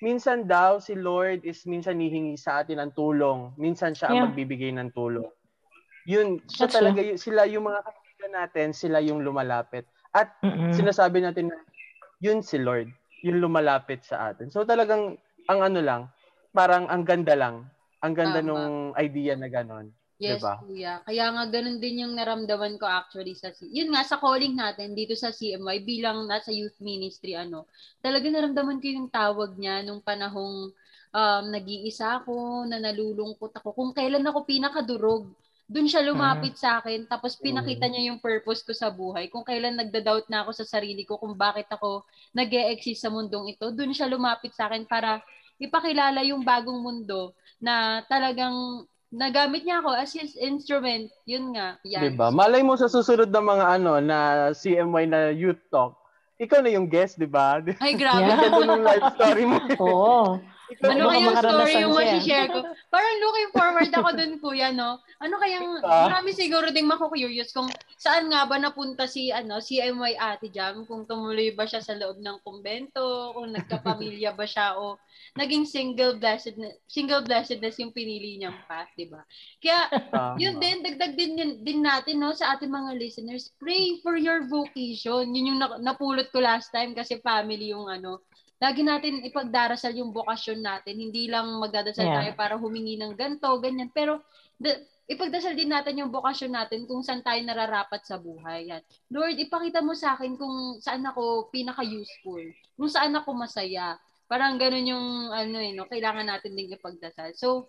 minsan daw si Lord is minsan hihingi sa atin ng tulong. Minsan siya ang yeah. magbibigay ng tulong. Yun, siya That's talaga, sila yung mga kaibigan natin, sila yung lumalapit. At Mm-mm. sinasabi natin na yun si Lord, yung lumalapit sa atin. So talagang ang ano lang, parang ang ganda lang. Ang ganda Tama. nung idea na ganon. Yes, diba? kuya. Kaya nga ganun din yung naramdaman ko actually sa yun nga sa calling natin dito sa CMY bilang nasa youth ministry ano. Talaga naramdaman ko yung tawag niya nung panahong um, nag-iisa ako, na nalulungkot ako. Kung kailan ako pinakadurog, doon siya lumapit mm. sa akin tapos pinakita niya yung purpose ko sa buhay. Kung kailan nagda-doubt na ako sa sarili ko kung bakit ako nag exist sa mundong ito, doon siya lumapit sa akin para ipakilala yung bagong mundo na talagang nagamit niya ako as his instrument. Yun nga. Yan. Diba? Malay mo sa susunod na mga ano na CMY na youth talk, ikaw na yung guest, di ba? Ay, grabe. Yeah. Ganda ng life story mo. Oo. Ano kayang story yung siya. share ko? Parang looking forward ako dun, kuya, no? Ano kayang, Ah. marami siguro ding mako-curious kung saan nga ba napunta si, ano, si MY Ate Jam, kung tumuloy ba siya sa loob ng kumbento, kung nagkapamilya ba siya, o naging single blessedness, single blessedness yung pinili niyang path, di ba? Kaya, yun din, dagdag din, din, din natin, no, sa ating mga listeners, pray for your vocation. Yun yung na- napulot ko last time kasi family yung ano, lagi natin ipagdarasal yung bokasyon natin. Hindi lang magdadasal Yeah. tayo para humingi ng ganto, ganyan. Pero the, ipagdasal din natin yung bokasyon natin kung saan tayo nararapat sa buhay. Yan. Lord, ipakita mo sa akin kung saan ako pinaka-useful, kung saan ako masaya. Parang ganun yung ano eh, no? kailangan natin din ipagdasal. So,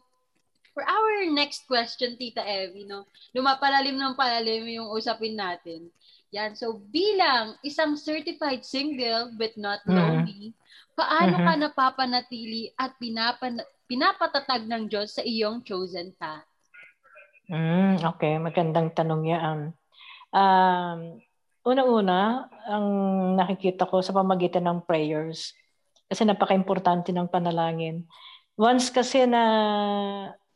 for our next question, Tita Evie, no? lumapalalim ng palalim yung usapin natin. Yan. So, bilang isang certified single but not Mhm. lonely, paano Mhm. ka napapanatili at pinapan- pinapatatag ng Diyos sa iyong chosen path? Mm, okay, magandang tanong yan. Um, una-una, ang nakikita ko sa pamagitan ng prayers, kasi napaka-importante ng panalangin. Once kasi na,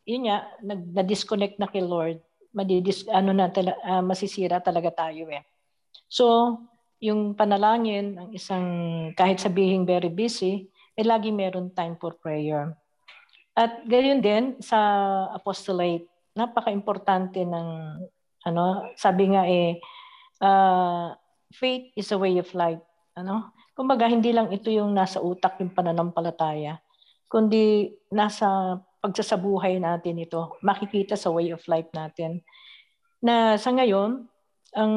yun nga, nag, na-disconnect na kay Lord, madidis, ano na, tala, ah, masisira talaga tayo eh. So, yung panalangin, ang isang, kahit sabihin very busy, eh lagi meron time for prayer. At gayon din sa apostolate, napaka-importante ng ano, sabi nga eh uh, faith is a way of life, ano? Kumbaga hindi lang ito yung nasa utak yung pananampalataya, kundi nasa pagsasabuhay natin ito, makikita sa way of life natin. Na sa ngayon, ang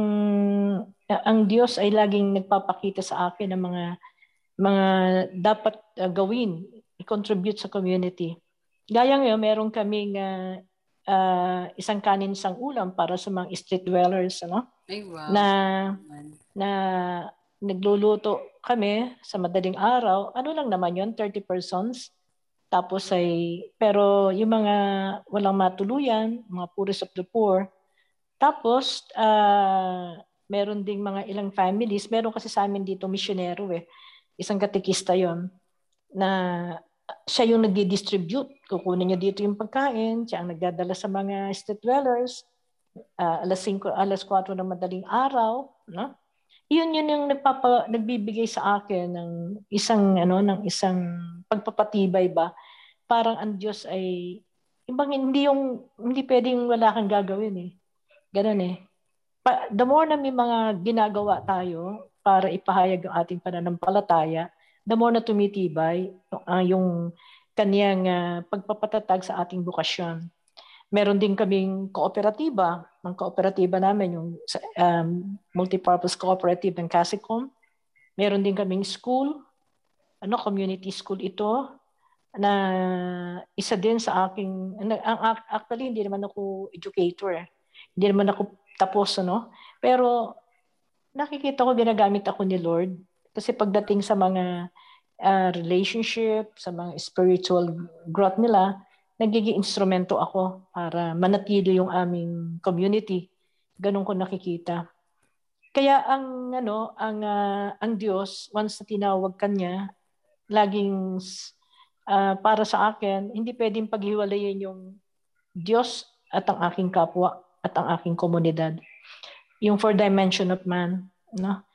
ang Diyos ay laging nagpapakita sa akin ng mga mga dapat uh, gawin, i-contribute sa community. Gaya ngayon, meron kaming uh, uh, isang kanin isang ulam para sa mga street dwellers ano? Ay, wow. na na nagluluto kami sa madaling araw. Ano lang naman yon 30 persons. Tapos ay pero yung mga walang matuluyan mga poorest of the poor. Tapos uh, meron ding mga ilang families meron kasi sa amin dito misyonero eh isang katekista yon na siya yung nagdi-distribute. Kukunin niya dito yung pagkain, siya ang nagdadala sa mga street dwellers. Uh, alas 5, alas 4 ng madaling araw, no? Yun yun yung nagpapa, nagbibigay sa akin ng isang ano ng isang pagpapatibay ba parang ang Diyos ay ibang hindi yung hindi pwedeng wala kang gagawin eh. Ganun eh. The more na may mga ginagawa tayo para ipahayag ang ating pananampalataya, the more na tumitibay uh, yung kaniyang uh, pagpapatatag sa ating bukasyon. Meron din kaming kooperatiba. Ang kooperatiba namin, yung um, multipurpose cooperative ng CASICOM. Meron din kaming school, ano community school ito, na isa din sa aking, ang, actually hindi naman ako educator. Hindi naman ako tapos, ano. Pero nakikita ko ginagamit ako ni Lord kasi pagdating sa mga uh, relationship, sa mga spiritual growth nila, nagiging instrumento ako para manatili yung aming community. Ganun ko nakikita. Kaya ang ano, ang uh, ang Diyos once na tinawag kanya, laging uh, para sa akin, hindi pwedeng paghiwalayin yung Diyos at ang aking kapwa at ang aking komunidad. Yung four dimension of man, no?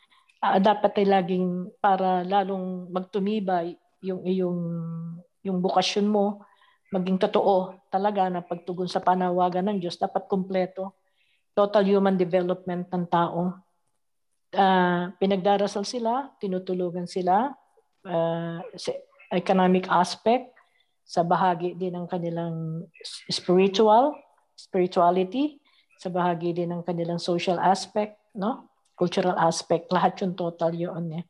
uh, dapat ay laging para lalong magtumibay yung iyong yung bukasyon mo maging totoo talaga na pagtugon sa panawagan ng Diyos dapat kumpleto total human development ng tao uh, pinagdarasal sila tinutulugan sila uh, sa economic aspect sa bahagi din ng kanilang spiritual spirituality sa bahagi din ng kanilang social aspect no cultural aspect, lahat yung total yun eh.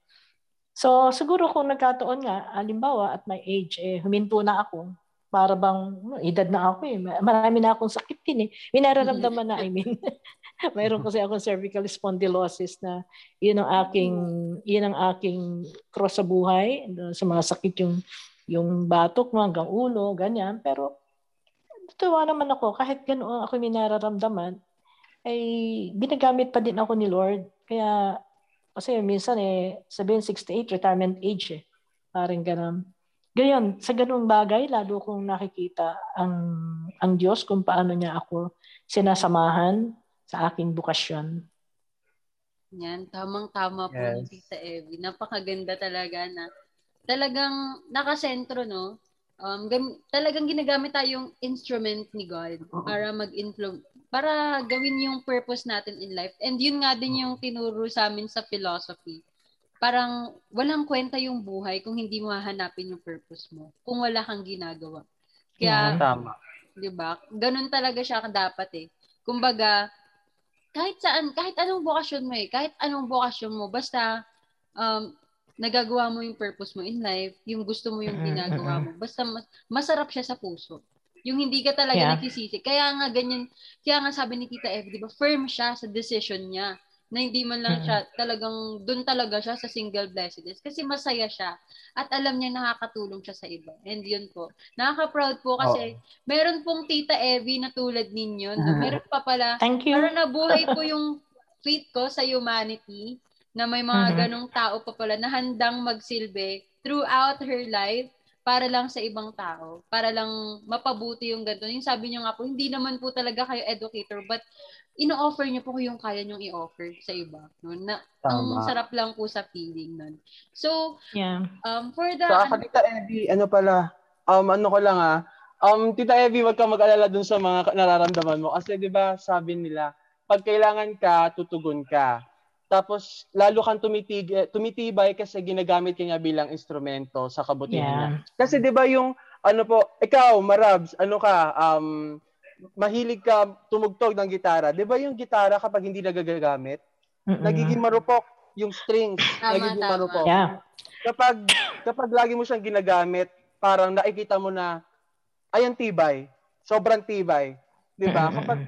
So, siguro kung nagkataon nga, alimbawa at my age, eh, huminto na ako, para bang, no, edad na ako eh, marami na akong sakit din eh. May nararamdaman na, I mean, mayroon kasi akong cervical spondylosis na yun ang aking, yun ang aking cross sa buhay, sa mga sakit yung, yung batok mo hanggang ulo, ganyan. Pero, tuwa naman ako, kahit ganoon ako may nararamdaman, ay ginagamit pa din ako ni Lord. Kaya, kasi minsan eh, sabihin 68, retirement age eh. Parang ganun. gayon, sa ganung bagay, lalo kong nakikita ang, ang Diyos kung paano niya ako sinasamahan sa aking bukasyon. Yan, tamang-tama po Yes. ni Tita Evie. Napakaganda talaga na talagang nakasentro, no? Um, gam- talagang ginagamit tayong instrument ni God para mag-influence, para gawin yung purpose natin in life. And yun nga din yung tinuro sa amin sa philosophy. Parang walang kwenta yung buhay kung hindi mo hahanapin yung purpose mo, kung wala kang ginagawa. Kaya, Tama. 'di ba? Ganun talaga siya dapat eh. Kumbaga, kahit saan, kahit anong bokasyon mo eh, kahit anong bokasyon mo, basta um, nagagawa mo yung purpose mo in life, yung gusto mo yung Mm-mm, ginagawa mo, basta mas, masarap siya sa puso. Yung hindi ka talaga Yeah. nagsisisi. Kaya nga ganyan, kaya nga sabi ni Tita Eve, di ba, firm siya sa decision niya na hindi man lang siya talagang doon talaga siya sa single blessedness kasi masaya siya at alam niya nakakatulong siya sa iba. And yun po. Nakaka-proud po kasi meron pong Tita Evie na tulad ninyo. No? Meron pa pala. Thank you. Para nabuhay po yung faith ko sa humanity na may mga Mhm. ganong tao pa pala na handang magsilbi throughout her life para lang sa ibang tao, para lang mapabuti yung ganito. Yung sabi niyo nga po, hindi naman po talaga kayo educator, but ino-offer niyo po yung kaya niyong i-offer sa iba. No? Na, ang sarap lang po sa feeling nun. So, Yeah. um, for the... Sa Tita Evie, ano pala, um, ano ko lang ah, um, Tita Evie, wag kang mag-alala dun sa mga nararamdaman mo. Kasi di ba sabi nila, pag kailangan ka, tutugon ka. Tapos, lalo kang tumitig, tumitibay kasi ginagamit ka niya bilang instrumento sa kabutihan niya. Yeah. Kasi 'di ba yung ano po, ikaw, Marabs, ano ka, um mahilig ka tumugtog ng gitara. 'Di ba yung gitara kapag hindi nagagamit, Mm-mm. nagiging marupok yung strings, Tama, nagiging tama. marupok. Yeah. Kapag kapag lagi mo siyang ginagamit, parang nakikita mo na ay ang tibay, sobrang tibay, 'di ba? Kapag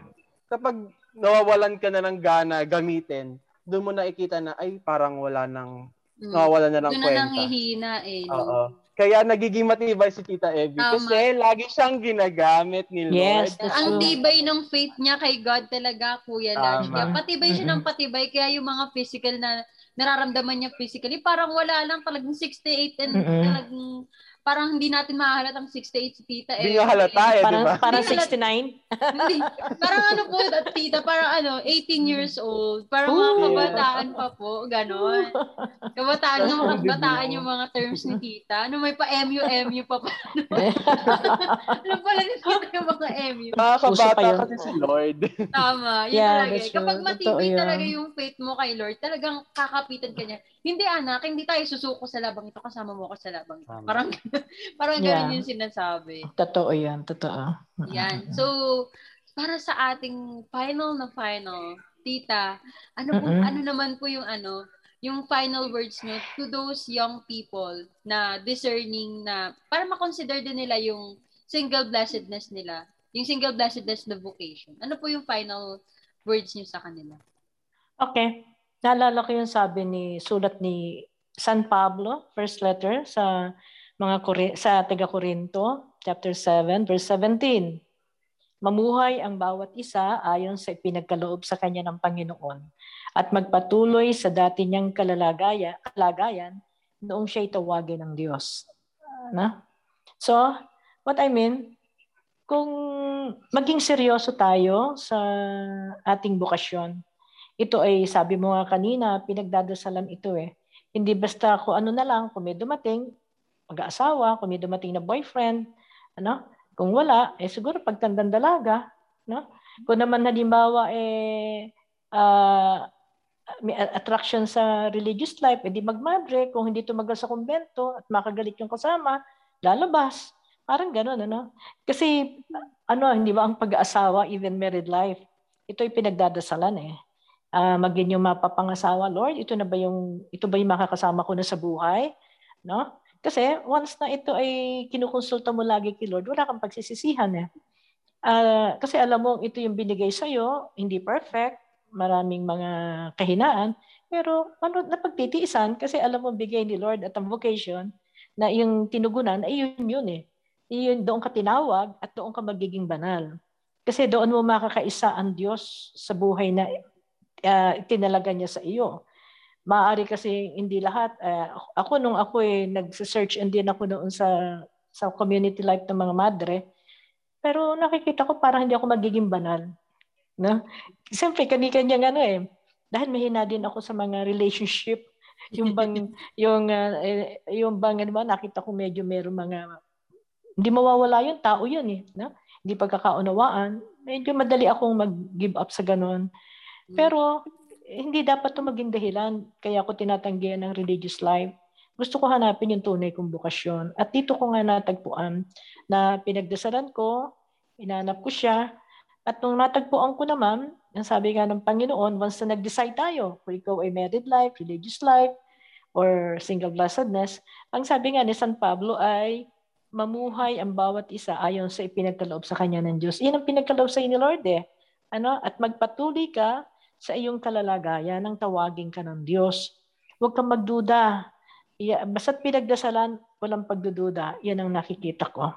kapag nawawalan ka na ng gana gamitin, doon mo nakikita na ay parang wala nang Mm. nawawalan na ng Doon na kwenta. nanghihina eh. no? Oo. Kaya nagiging matibay si Tita Evie Tama. kasi lagi siyang ginagamit ni Lord. Yes, Ang tibay ng faith niya kay God talaga, Kuya Lodge. Kaya patibay siya ng patibay. Kaya yung mga physical na nararamdaman niya physically, parang wala lang talagang 68 and Mm-mm. talagang parang hindi natin mahalatang 68 si Tita. Hindi nga halata eh, di Parang, ba? parang Hindi halata. 69. Hindi. Parang ano po, at tita, parang ano, 18 years old. Parang mga kabataan pa po, ganon. Kabataan nga, mga kabataan yung mga terms ni tita. Ano, may pa MU, MU pa pa. Alam pala ni tita yung mga MU. Nakakabata yun. kasi si Lord. Tama, yun Yeah, talaga. eh. Kapag matibay talaga yung faith mo kay Lord, talagang kakapitan ka niya. Hindi anak, hindi tayo susuko sa labang ito, kasama mo ako sa labang ito. Tama. Parang, parang Yeah. ganun yung sinasabi. Totoo yan, totoo. Yan. So, para sa ating final na final, tita, ano po, Mm-mm. ano naman po yung ano, yung final words nyo to those young people na discerning na para makonsider din nila yung single blessedness nila, yung single blessedness na vocation. Ano po yung final words nyo sa kanila? Okay. Naalala ko yung sabi ni sulat ni San Pablo, first letter sa mga sa taga Corinto, chapter 7, verse 17. Mamuhay ang bawat isa ayon sa ipinagkaloob sa kanya ng Panginoon at magpatuloy sa dati niyang kalalagaya, kalagayan noong siya'y tawagin ng Diyos. Na? So, what I mean, kung maging seryoso tayo sa ating bukasyon, ito ay sabi mo nga kanina, pinagdadasalan ito eh. Hindi basta kung ano na lang, kung may dumating, mag-aasawa, kung may dumating na boyfriend, ano? Kung wala, eh siguro pagtandang dalaga, no? Kung naman halimbawa eh ah, may attraction sa religious life, edi magmadre, kung hindi tumagal sa kumbento at makagalit yung kasama, lalabas. Parang gano'n, ano? Kasi, ano, hindi ba ang pag-aasawa, even married life, ito ay pinagdadasalan eh. Ah, maging yung mapapangasawa, Lord, ito na ba yung, ito ba yung makakasama ko na sa buhay? No? Kasi once na ito ay kinukonsulta mo lagi kay Lord, wala kang pagsisisihan eh. Ah, kasi alam mo, ito yung binigay sa'yo, hindi perfect, maraming mga kahinaan, pero ano, napagtitiisan kasi alam mo bigay ni Lord at ang vocation na yung tinugunan ay yun yun eh. Iyon doon ka tinawag at doon ka magiging banal. Kasi doon mo makakaisa ang Diyos sa buhay na uh, tinalaga niya sa iyo. maaari kasi hindi lahat. Eh, ako nung ako eh, nag-search and din ako noon sa sa community life ng mga madre, pero nakikita ko parang hindi ako magiging banal. No? Siyempre, kani-kanyang ano eh. Dahil mahina din ako sa mga relationship. Yung bang, yung, uh, yung bang, ano ba, nakita ko medyo meron mga, hindi mawawala yung tao yun eh. No? Hindi pagkakaunawaan. Medyo madali akong mag-give up sa ganun. Pero, hindi dapat ito maging dahilan. Kaya ako tinatanggihan ng religious life gusto ko hanapin yung tunay kong bukasyon. At dito ko nga natagpuan na pinagdasalan ko, inanap ko siya, at nung natagpuan ko naman, ang sabi nga ng Panginoon, once na nag-decide tayo, kung ikaw ay married life, religious life, or single blessedness, ang sabi nga ni San Pablo ay mamuhay ang bawat isa ayon sa ipinagkaloob sa kanya ng Diyos. Iyan ang pinagkaloob sa ni Lord eh. Ano? At magpatuloy ka sa iyong kalalagayan ng tawagin ka ng Diyos. Huwag kang magduda basta't pinagdasalan, walang pagdududa, yan ang nakikita ko.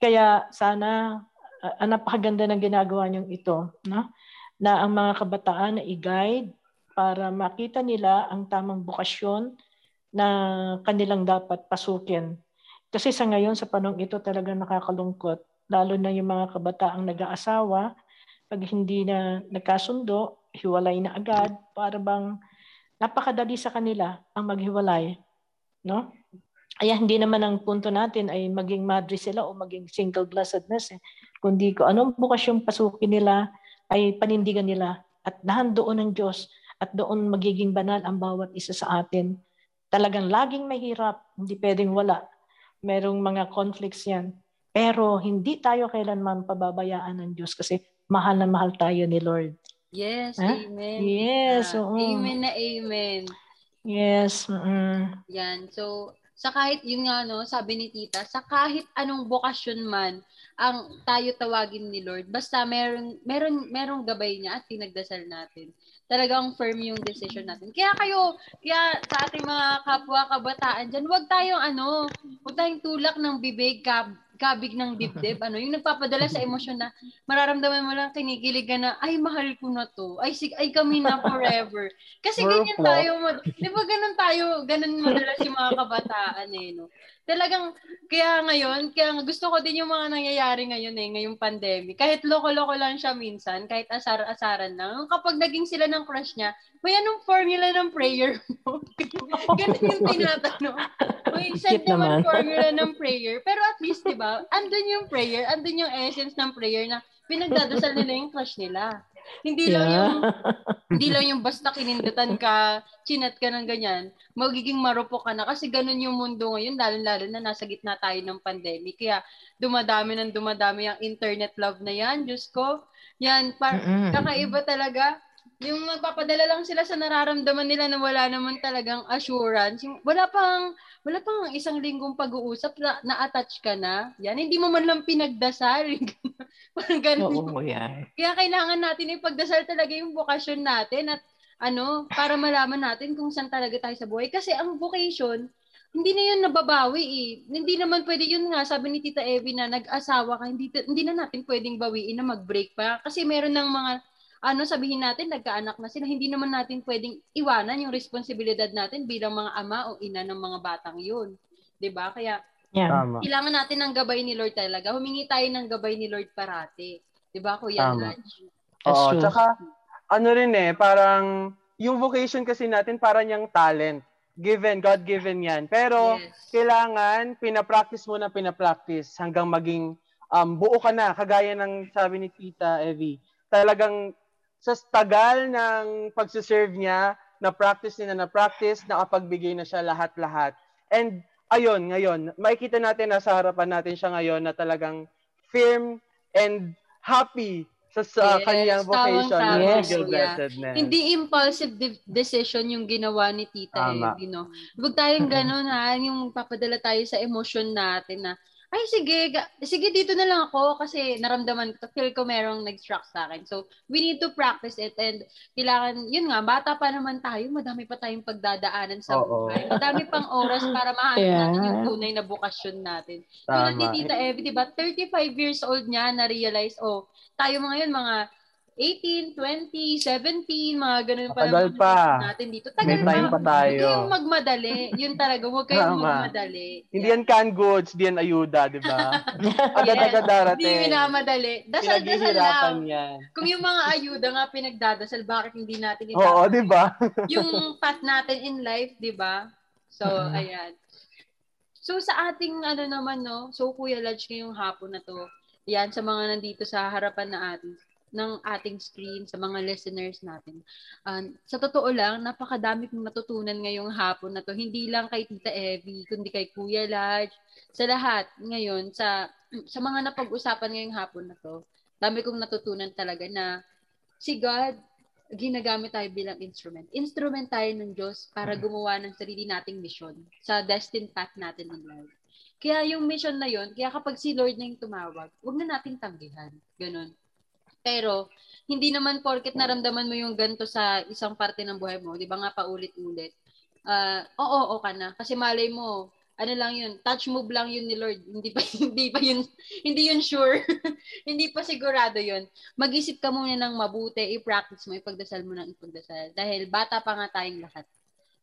Kaya sana, uh, napakaganda ng ginagawa niyong ito, no? na ang mga kabataan na i-guide para makita nila ang tamang bukasyon na kanilang dapat pasukin. Kasi sa ngayon, sa panong ito talaga nakakalungkot, lalo na yung mga kabataang nag-aasawa, pag hindi na nagkasundo, hiwalay na agad, para bang napakadali sa kanila ang maghiwalay no? Kaya hindi naman ang punto natin ay maging madre sila o maging single blessedness. Eh. Kundi ko anong bukas yung pasukin nila ay panindigan nila at doon ng Diyos at doon magiging banal ang bawat isa sa atin. Talagang laging mahirap, hindi pwedeng wala. Merong mga conflicts yan. Pero hindi tayo kailanman pababayaan ng Diyos kasi mahal na mahal tayo ni Lord. Yes, huh? amen. Yes, oo. Amen na amen. Yes. Mm-mm. Yan. So, sa kahit, yun nga, no, sabi ni tita, sa kahit anong bokasyon man, ang tayo tawagin ni Lord, basta meron, meron, merong gabay niya at pinagdasal natin. Talagang firm yung decision natin. Kaya kayo, kaya sa ating mga kapwa kabataan dyan, wag tayong ano, wag tayong tulak ng bibig, kab, kabig ng dibdib, ano, yung nagpapadala sa emosyon na mararamdaman mo lang kinikilig ka na, ay, mahal ko na to. Ay, sig ay kami na forever. Kasi ganyan tayo, di ba ganun tayo, ganun madalas yung mga kabataan eh, no? Talagang, kaya ngayon, kaya gusto ko din yung mga nangyayari ngayon eh, ngayong pandemic. Kahit loko-loko lang siya minsan, kahit asar-asaran lang. Kapag naging sila ng crush niya, may anong formula ng prayer mo? Ganun yung tinatanong. May send naman formula ng prayer. Pero at least, di ba, andun yung prayer, andun yung essence ng prayer na pinagdadasal nila yung crush nila. Hindi yeah. lang yung hindi lang yung basta kinindutan ka, chinat ka ng ganyan, magiging marupok ka na kasi ganun yung mundo ngayon, lalo-lalo na nasa gitna tayo ng pandemic. Kaya dumadami ng dumadami ang internet love na yan, Diyos ko. Yan, par- kakaiba talaga yung nagpapadala lang sila sa nararamdaman nila na wala naman talagang assurance. Yung, wala pang wala pang isang linggong pag-uusap na na-attach ka na. Yan, hindi mo man lang pinagdasal. Parang ganun. Oo, yan. Kaya kailangan natin ipagdasal talaga yung vocation natin at ano, para malaman natin kung saan talaga tayo sa buhay. Kasi ang vocation, hindi na yun nababawi eh. Hindi naman pwede yun nga, sabi ni Tita Evie na nag-asawa ka, hindi, hindi na natin pwedeng bawiin na mag-break pa. Kasi meron ng mga ano sabihin natin, nagkaanak na sila, hindi naman natin pwedeng iwanan yung responsibilidad natin bilang mga ama o ina ng mga batang yun. 'Di ba? Kaya yeah. Tama. kailangan natin ng gabay ni Lord talaga. Humingi tayo ng gabay ni Lord parati. 'Di ba, Kuya Tama. Oo, tsaka ano rin eh, parang yung vocation kasi natin parang yung talent. Given, God-given yan. Pero yes. kailangan pinapractice mo na pinapractice hanggang maging um, buo ka na. Kagaya ng sabi ni Tita Evie. Talagang sa tagal ng pagsiserve niya, na practice niya na practice, nakapagbigay na siya lahat-lahat. And ayun, ngayon, makikita natin na sa harapan natin siya ngayon na talagang firm and happy sa, sa yes, kanyang vocation yes. single blessedness. Hindi impulsive de- decision yung ginawa ni Tita Tama. you know. Huwag tayong ganun ha, yung papadala tayo sa emotion natin na ay sige, sige dito na lang ako kasi naramdaman ko, feel ko merong nag-struck sa akin. So, we need to practice it and kailangan, yun nga, bata pa naman tayo, madami pa tayong pagdadaanan sa Oo. buhay. Madami pang oras para mahanap yeah. natin yung tunay na bukasyon natin. Tulad ni Tita Evie, di ba, 35 years old niya na-realize, oh, tayo mga yun, mga 18, 20, 17, mga ganun pa Matagal lang pa. natin dito. May Tagal time pa tayo. Huwag kayong magmadali. Yun talaga, huwag kayong Tama. magmadali. Hindi yan canned goods, hindi yan ayuda, di ba? Agad-agad Hindi darating. minamadali. Dasal-dasal lang. yan. Kung yung mga ayuda nga pinagdadasal, bakit hindi natin Oo, itatanong di ba? yung path natin in life, di ba? So, ayan. So, sa ating ano naman, no? So, Kuya Lodge, ngayong hapon na to, yan, sa mga nandito sa harapan na ating ng ating screen, sa mga listeners natin. Um, sa totoo lang, napakadami kong natutunan ngayong hapon na to. Hindi lang kay Tita Evie, kundi kay Kuya Lodge, sa lahat ngayon, sa sa mga napag-usapan ngayong hapon na to. Dami kong natutunan talaga na si God, ginagamit tayo bilang instrument. Instrument tayo ng Diyos para gumawa ng sarili nating mission sa destined path natin in life. Kaya yung mission na yon, kaya kapag si Lord na yung tumawag, huwag na nating tanggihan. Ganon. Pero, hindi naman porket naramdaman mo yung ganto sa isang parte ng buhay mo, di ba nga paulit-ulit, ah oo, oo ka na. Kasi malay mo, ano lang yun, touch move lang yun ni Lord. Hindi pa, hindi pa yun, hindi yun sure. hindi pa sigurado yun. Mag-isip ka muna ng mabuti, i-practice mo, ipagdasal mo ng ipagdasal. Dahil bata pa nga tayong lahat.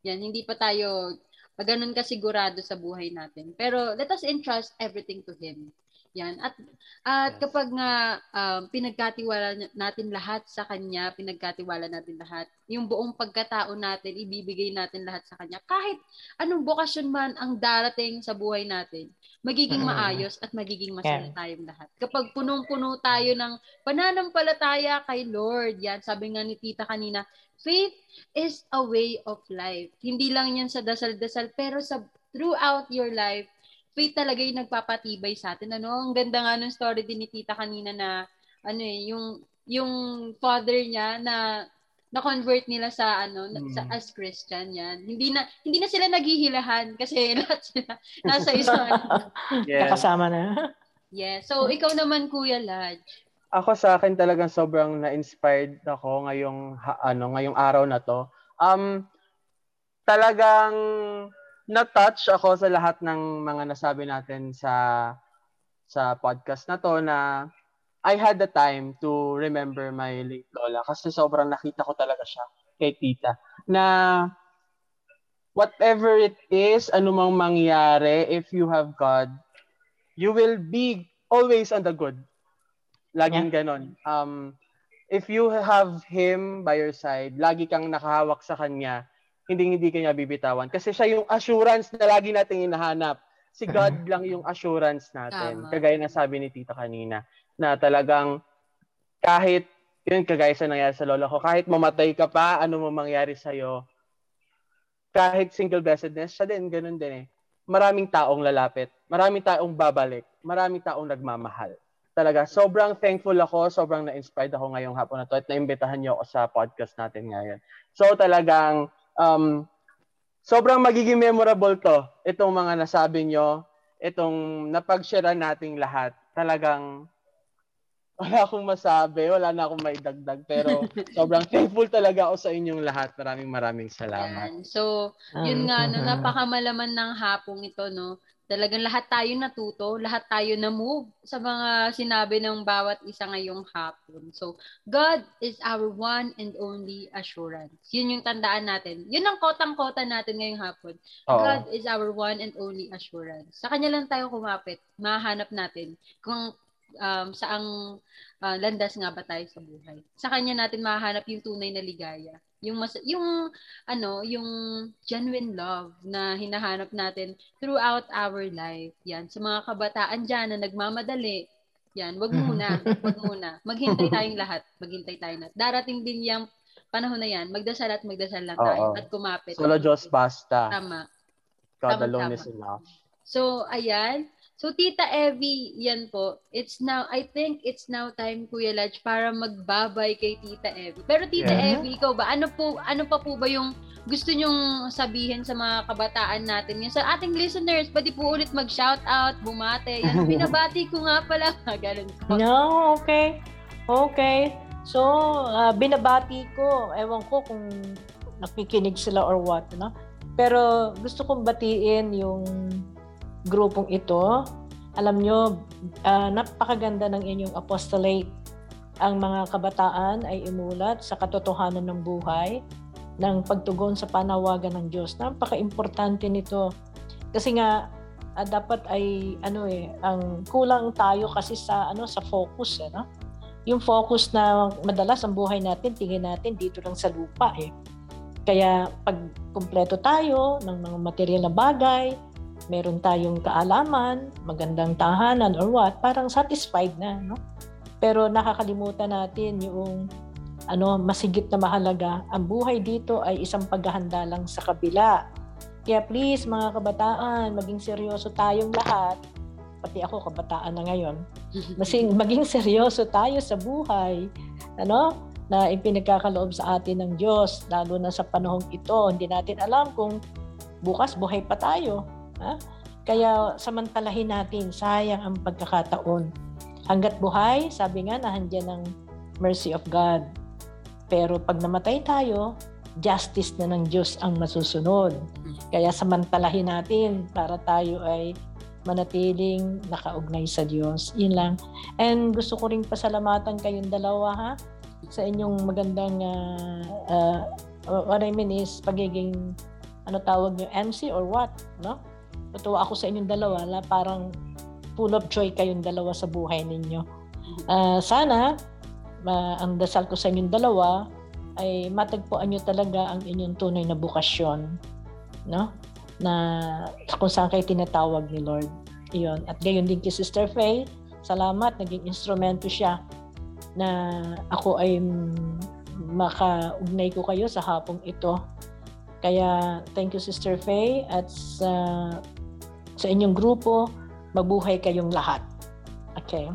Yan, hindi pa tayo ganun ka sigurado sa buhay natin. Pero let us entrust everything to Him. Yan. At at Yes. kapag nga um, pinagkatiwala natin lahat sa Kanya, pinagkatiwala natin lahat, yung buong pagkatao natin, ibibigay natin lahat sa Kanya. Kahit anong bokasyon man ang darating sa buhay natin, magiging Mm. maayos at magiging masaya tayong lahat. Kapag punong-puno tayo ng pananampalataya kay Lord, yan, sabi nga ni Tita kanina, faith is a way of life. Hindi lang yan sa dasal-dasal, pero sa throughout your life, faith talaga yung nagpapatibay sa atin. Ano, ang ganda nga ng story din ni Tita kanina na ano eh, yung yung father niya na na-convert nila sa ano na- sa Mm. as Christian yan. Hindi na hindi na sila naghihilahan kasi lahat sila nasa isang ano. Yes. Nakasama na. Yes. So ikaw naman Kuya Lodge. Ako sa akin talagang sobrang na-inspired ako ngayong ha- ano ngayong araw na to. Um talagang na-touch ako sa lahat ng mga nasabi natin sa sa podcast na to na I had the time to remember my late lola kasi sobrang nakita ko talaga siya kay tita na whatever it is, anumang mangyari, if you have God, you will be always on the good. Laging ganon. Um, if you have Him by your side, lagi kang nakahawak sa Kanya, hindi hindi kanya bibitawan. Kasi siya yung assurance na lagi nating hinahanap. Si God lang yung assurance natin. Tama. Kagaya na sabi ni Tita kanina, na talagang kahit, yun kagaya sa nangyari sa lola ko, kahit mamatay ka pa, ano mo mangyari sa'yo, kahit single blessedness, siya din, ganun din eh. Maraming taong lalapit, maraming taong babalik, maraming taong nagmamahal. Talaga, sobrang thankful ako, sobrang na-inspired ako ngayong hapon na to at naimbitahan niyo ako sa podcast natin ngayon. So talagang, um, sobrang magiging memorable to, itong mga nasabi nyo, itong napag-share nating lahat. Talagang, wala akong masabi, wala na akong maidagdag, pero sobrang thankful talaga ako sa inyong lahat. Maraming maraming salamat. Yan. So, yun nga, no, Mhm. napakamalaman ng hapong ito, no? Talagang lahat tayo natuto, lahat tayo na-move sa mga sinabi ng bawat isa ngayong hapon. So, God is our one and only assurance. Yun yung tandaan natin. Yun ang kotang-kota natin ngayong hapon. Oo. God is our one and only assurance. Sa Kanya lang tayo kumapit. Mahanap natin kung um, saang uh, landas nga ba tayo sa buhay. Sa Kanya natin mahanap yung tunay na ligaya. Yung mas yung ano, yung genuine love na hinahanap natin throughout our life. Yan, sa mga kabataan diyan na nagmamadali, yan, wag muna, wag muna. Maghintay tayong lahat, maghintay tayo na. Darating din yung panahon na yan, magdasal at magdasal lang tayo Oo. at kumapit. Solo Diyos basta. Tama. God Tama, alone tama. is enough. So, ayan. So, Tita Evie, yan po. It's now, I think it's now time, Kuya Lodge, para magbabay kay Tita Evie. Pero Tita Yeah. Evie, ikaw ba, ano po, ano pa po ba yung gusto nyong sabihin sa mga kabataan natin? Yan, sa ating listeners, pwede po ulit mag-shout out, bumate. Yan, binabati ko nga pala. Ganun po. No, okay. Okay. So, ah, binabati ko. Ewan ko kung nakikinig sila or what, no? Pero gusto kong batiin yung grupong ito. Alam nyo, ah, napakaganda ng inyong apostolate ang mga kabataan ay imulat sa katotohanan ng buhay ng pagtugon sa panawagan ng Diyos. Napaka-importante nito. Kasi nga ah, dapat ay ano eh ang kulang tayo kasi sa ano sa focus eh, no? Yung focus na madalas ang buhay natin tingin natin dito lang sa lupa eh. Kaya pag kumpleto tayo ng mga material na bagay, meron tayong kaalaman, magandang tahanan or what, parang satisfied na, no? Pero nakakalimutan natin yung ano, masigit na mahalaga. Ang buhay dito ay isang paghahanda lang sa kabila. Kaya please mga kabataan, maging seryoso tayong lahat. Pati ako kabataan na ngayon. Masing, maging seryoso tayo sa buhay. Ano? Na ipinagkakaloob sa atin ng Diyos, lalo na sa panahong ito. Hindi natin alam kung bukas buhay pa tayo. Ha? Kaya samantalahin natin, sayang ang pagkakataon. Hanggat buhay, sabi nga, nahandyan ng mercy of God. Pero pag namatay tayo, justice na ng Diyos ang masusunod. Kaya samantalahin natin para tayo ay manatiling nakaugnay sa Diyos. Yun lang. And gusto ko ring pasalamatan kayong dalawa ha sa inyong magandang uh, uh, what I mean is pagiging ano tawag niyo MC or what, no? Natuwa ako sa inyong dalawa, la parang full of joy kayong dalawa sa buhay ninyo. Uh, sana, uh, ang dasal ko sa inyong dalawa ay matagpuan nyo talaga ang inyong tunay na bukasyon. No? Na kung saan kayo tinatawag ni Lord. Iyon. At gayon din kay Sister Faye, salamat, naging instrumento siya na ako ay makaugnay ko kayo sa hapong ito. Kaya thank you Sister Faye at sa sa inyong grupo mabuhay kayong lahat. Okay.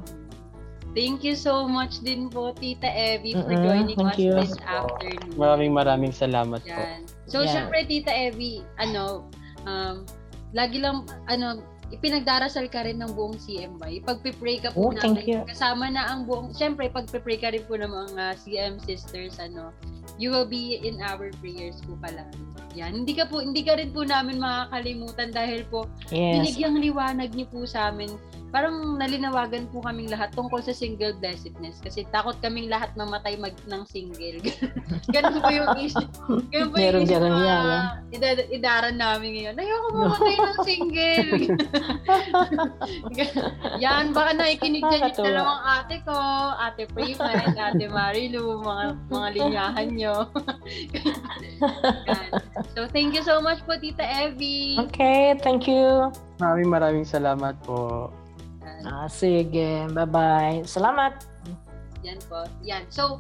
Thank you so much din po, Tita Evie, for Mm-mm, joining thank us you. this afternoon. Maraming maraming salamat po. Yan. So, Yeah. syempre, Tita Evie, ano, um, lagi lang, ano, ipinagdarasal ka rin ng buong CMY. Pagpipray ka po Oh, thank namin. you. Kasama na ang buong, syempre, pagpipray ka rin po ng mga CM sisters, ano, you will be in our prayers po pala. Yan. Hindi ka po, hindi ka rin po namin makakalimutan dahil po, Yes. binigyang liwanag niyo po sa amin. Parang nalinawagan po kaming lahat tungkol sa single blessedness kasi takot kaming lahat mamatay mag ng single. Ganun po yung isip. Ganun po Meron yung ganun na yan, ida- idaran namin ngayon. Ayoko mamatay ng single. Yan, baka nakikinig dyan yung dalawang ate ko, ate Prima and ate Marilu, mga, mga linyahan nyo. So, thank you so much po, Tita Evie. Okay, thank you. Maraming maraming salamat po. Ah, sige, bye-bye. Salamat. Yan po. Yan. So,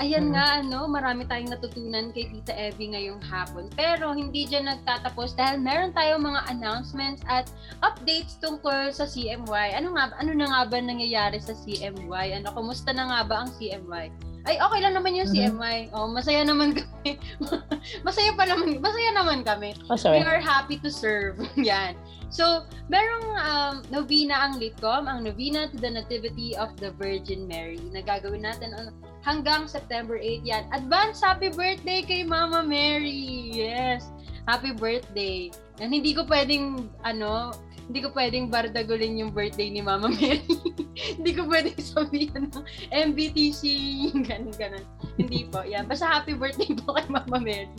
ayan Mm. nga, ano, marami tayong natutunan kay Tita Evie ngayong hapon. Pero hindi dyan nagtatapos dahil meron tayong mga announcements at updates tungkol sa CMY. Ano nga, ano na nga ba nangyayari sa CMY? Ano, kumusta na nga ba ang CMY? Ay, okay lang naman yung Mhm. CMY. Oh, masaya naman kami. masaya pa naman, masaya naman kami. Oh, sorry. We are happy to serve. Yan. So, merong um, novena ang Litcom, ang Novena to the Nativity of the Virgin Mary na gagawin natin on- hanggang September 8. Yan. Advance happy birthday kay Mama Mary. Yes. Happy birthday. Yan, hindi ko pwedeng, ano, hindi ko pwedeng bardagulin yung birthday ni Mama Mary. hindi ko pwedeng sabihin ng MBTC, ganun, ganun. Hindi po. Yan. Basta happy birthday po kay Mama Mary.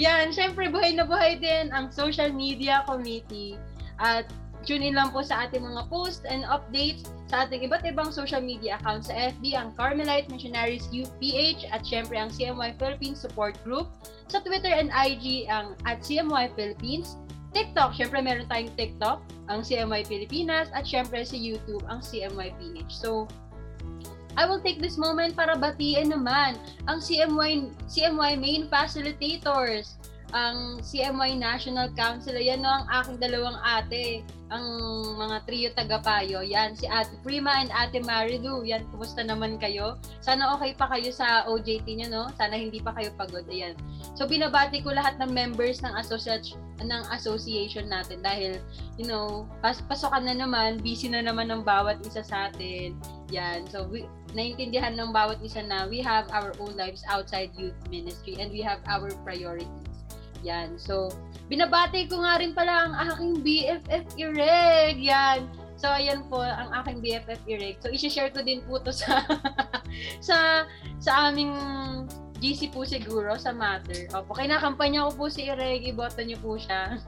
Yan. Syempre, buhay na buhay din ang social media committee. At tune in lang po sa ating mga posts and updates sa ating iba't ibang social media accounts sa FB, ang Carmelite Missionaries Youth PH at syempre ang CMY Philippines Support Group. Sa Twitter and IG, ang at CMY Philippines. TikTok, syempre meron tayong TikTok, ang CMY Pilipinas, at syempre sa YouTube, ang CMY PH. So, I will take this moment para batiin naman ang CMY, CMY main facilitators, ang CMY National Council. Yan no, ang aking dalawang ate, ang mga trio tagapayo. Yan, si Ate Prima and Ate Marilu. Yan, kumusta naman kayo? Sana okay pa kayo sa OJT nyo, no? Sana hindi pa kayo pagod. Ayan. So, binabati ko lahat ng members ng association, ng association natin dahil, you know, pas pasokan na naman, busy na naman ng bawat isa sa atin. Yan. So, we, naintindihan ng bawat isa na we have our own lives outside youth ministry and we have our priorities. Yan. So, binabati ko nga rin pala ang aking BFF Ireg. Yan. So, ayan po ang aking BFF Irek. So, isi-share ko din po to sa sa sa aming GC po siguro sa Matter. Opo, kinakampanya ko po si Irek. Iboto niyo po siya.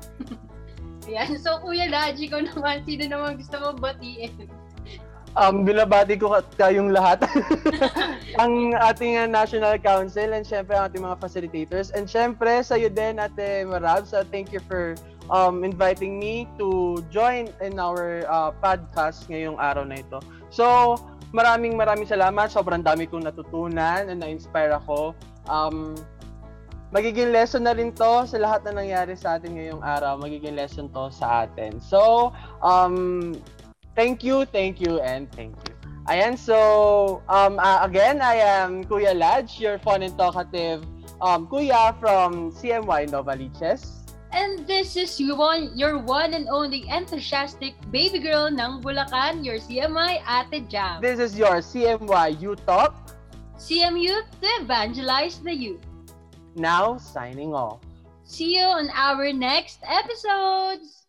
Ayan. So, Kuya Laji ko naman. Sino naman gusto mo batiin? Um, binabati ko ka- kayong lahat. ang ating uh, National Council and syempre ang ating mga facilitators. And syempre sa iyo din, Ate Marab. So thank you for um, inviting me to join in our uh, podcast ngayong araw na ito. So, maraming maraming salamat. Sobrang dami kong natutunan and na-inspire ako. Um, magiging lesson na rin to sa lahat na nangyari sa atin ngayong araw. Magiging lesson to sa atin. So, um, thank you, thank you, and thank you. Ayan, so, um, uh, again, I am Kuya Laj, your fun and talkative um, Kuya from CMY Novaliches. And this is your one, your one and only enthusiastic baby girl ng Bulacan, your CMI Ate Jam. This is your CMY You Talk, CMU to evangelize the youth. now signing off. See you on our next episodes!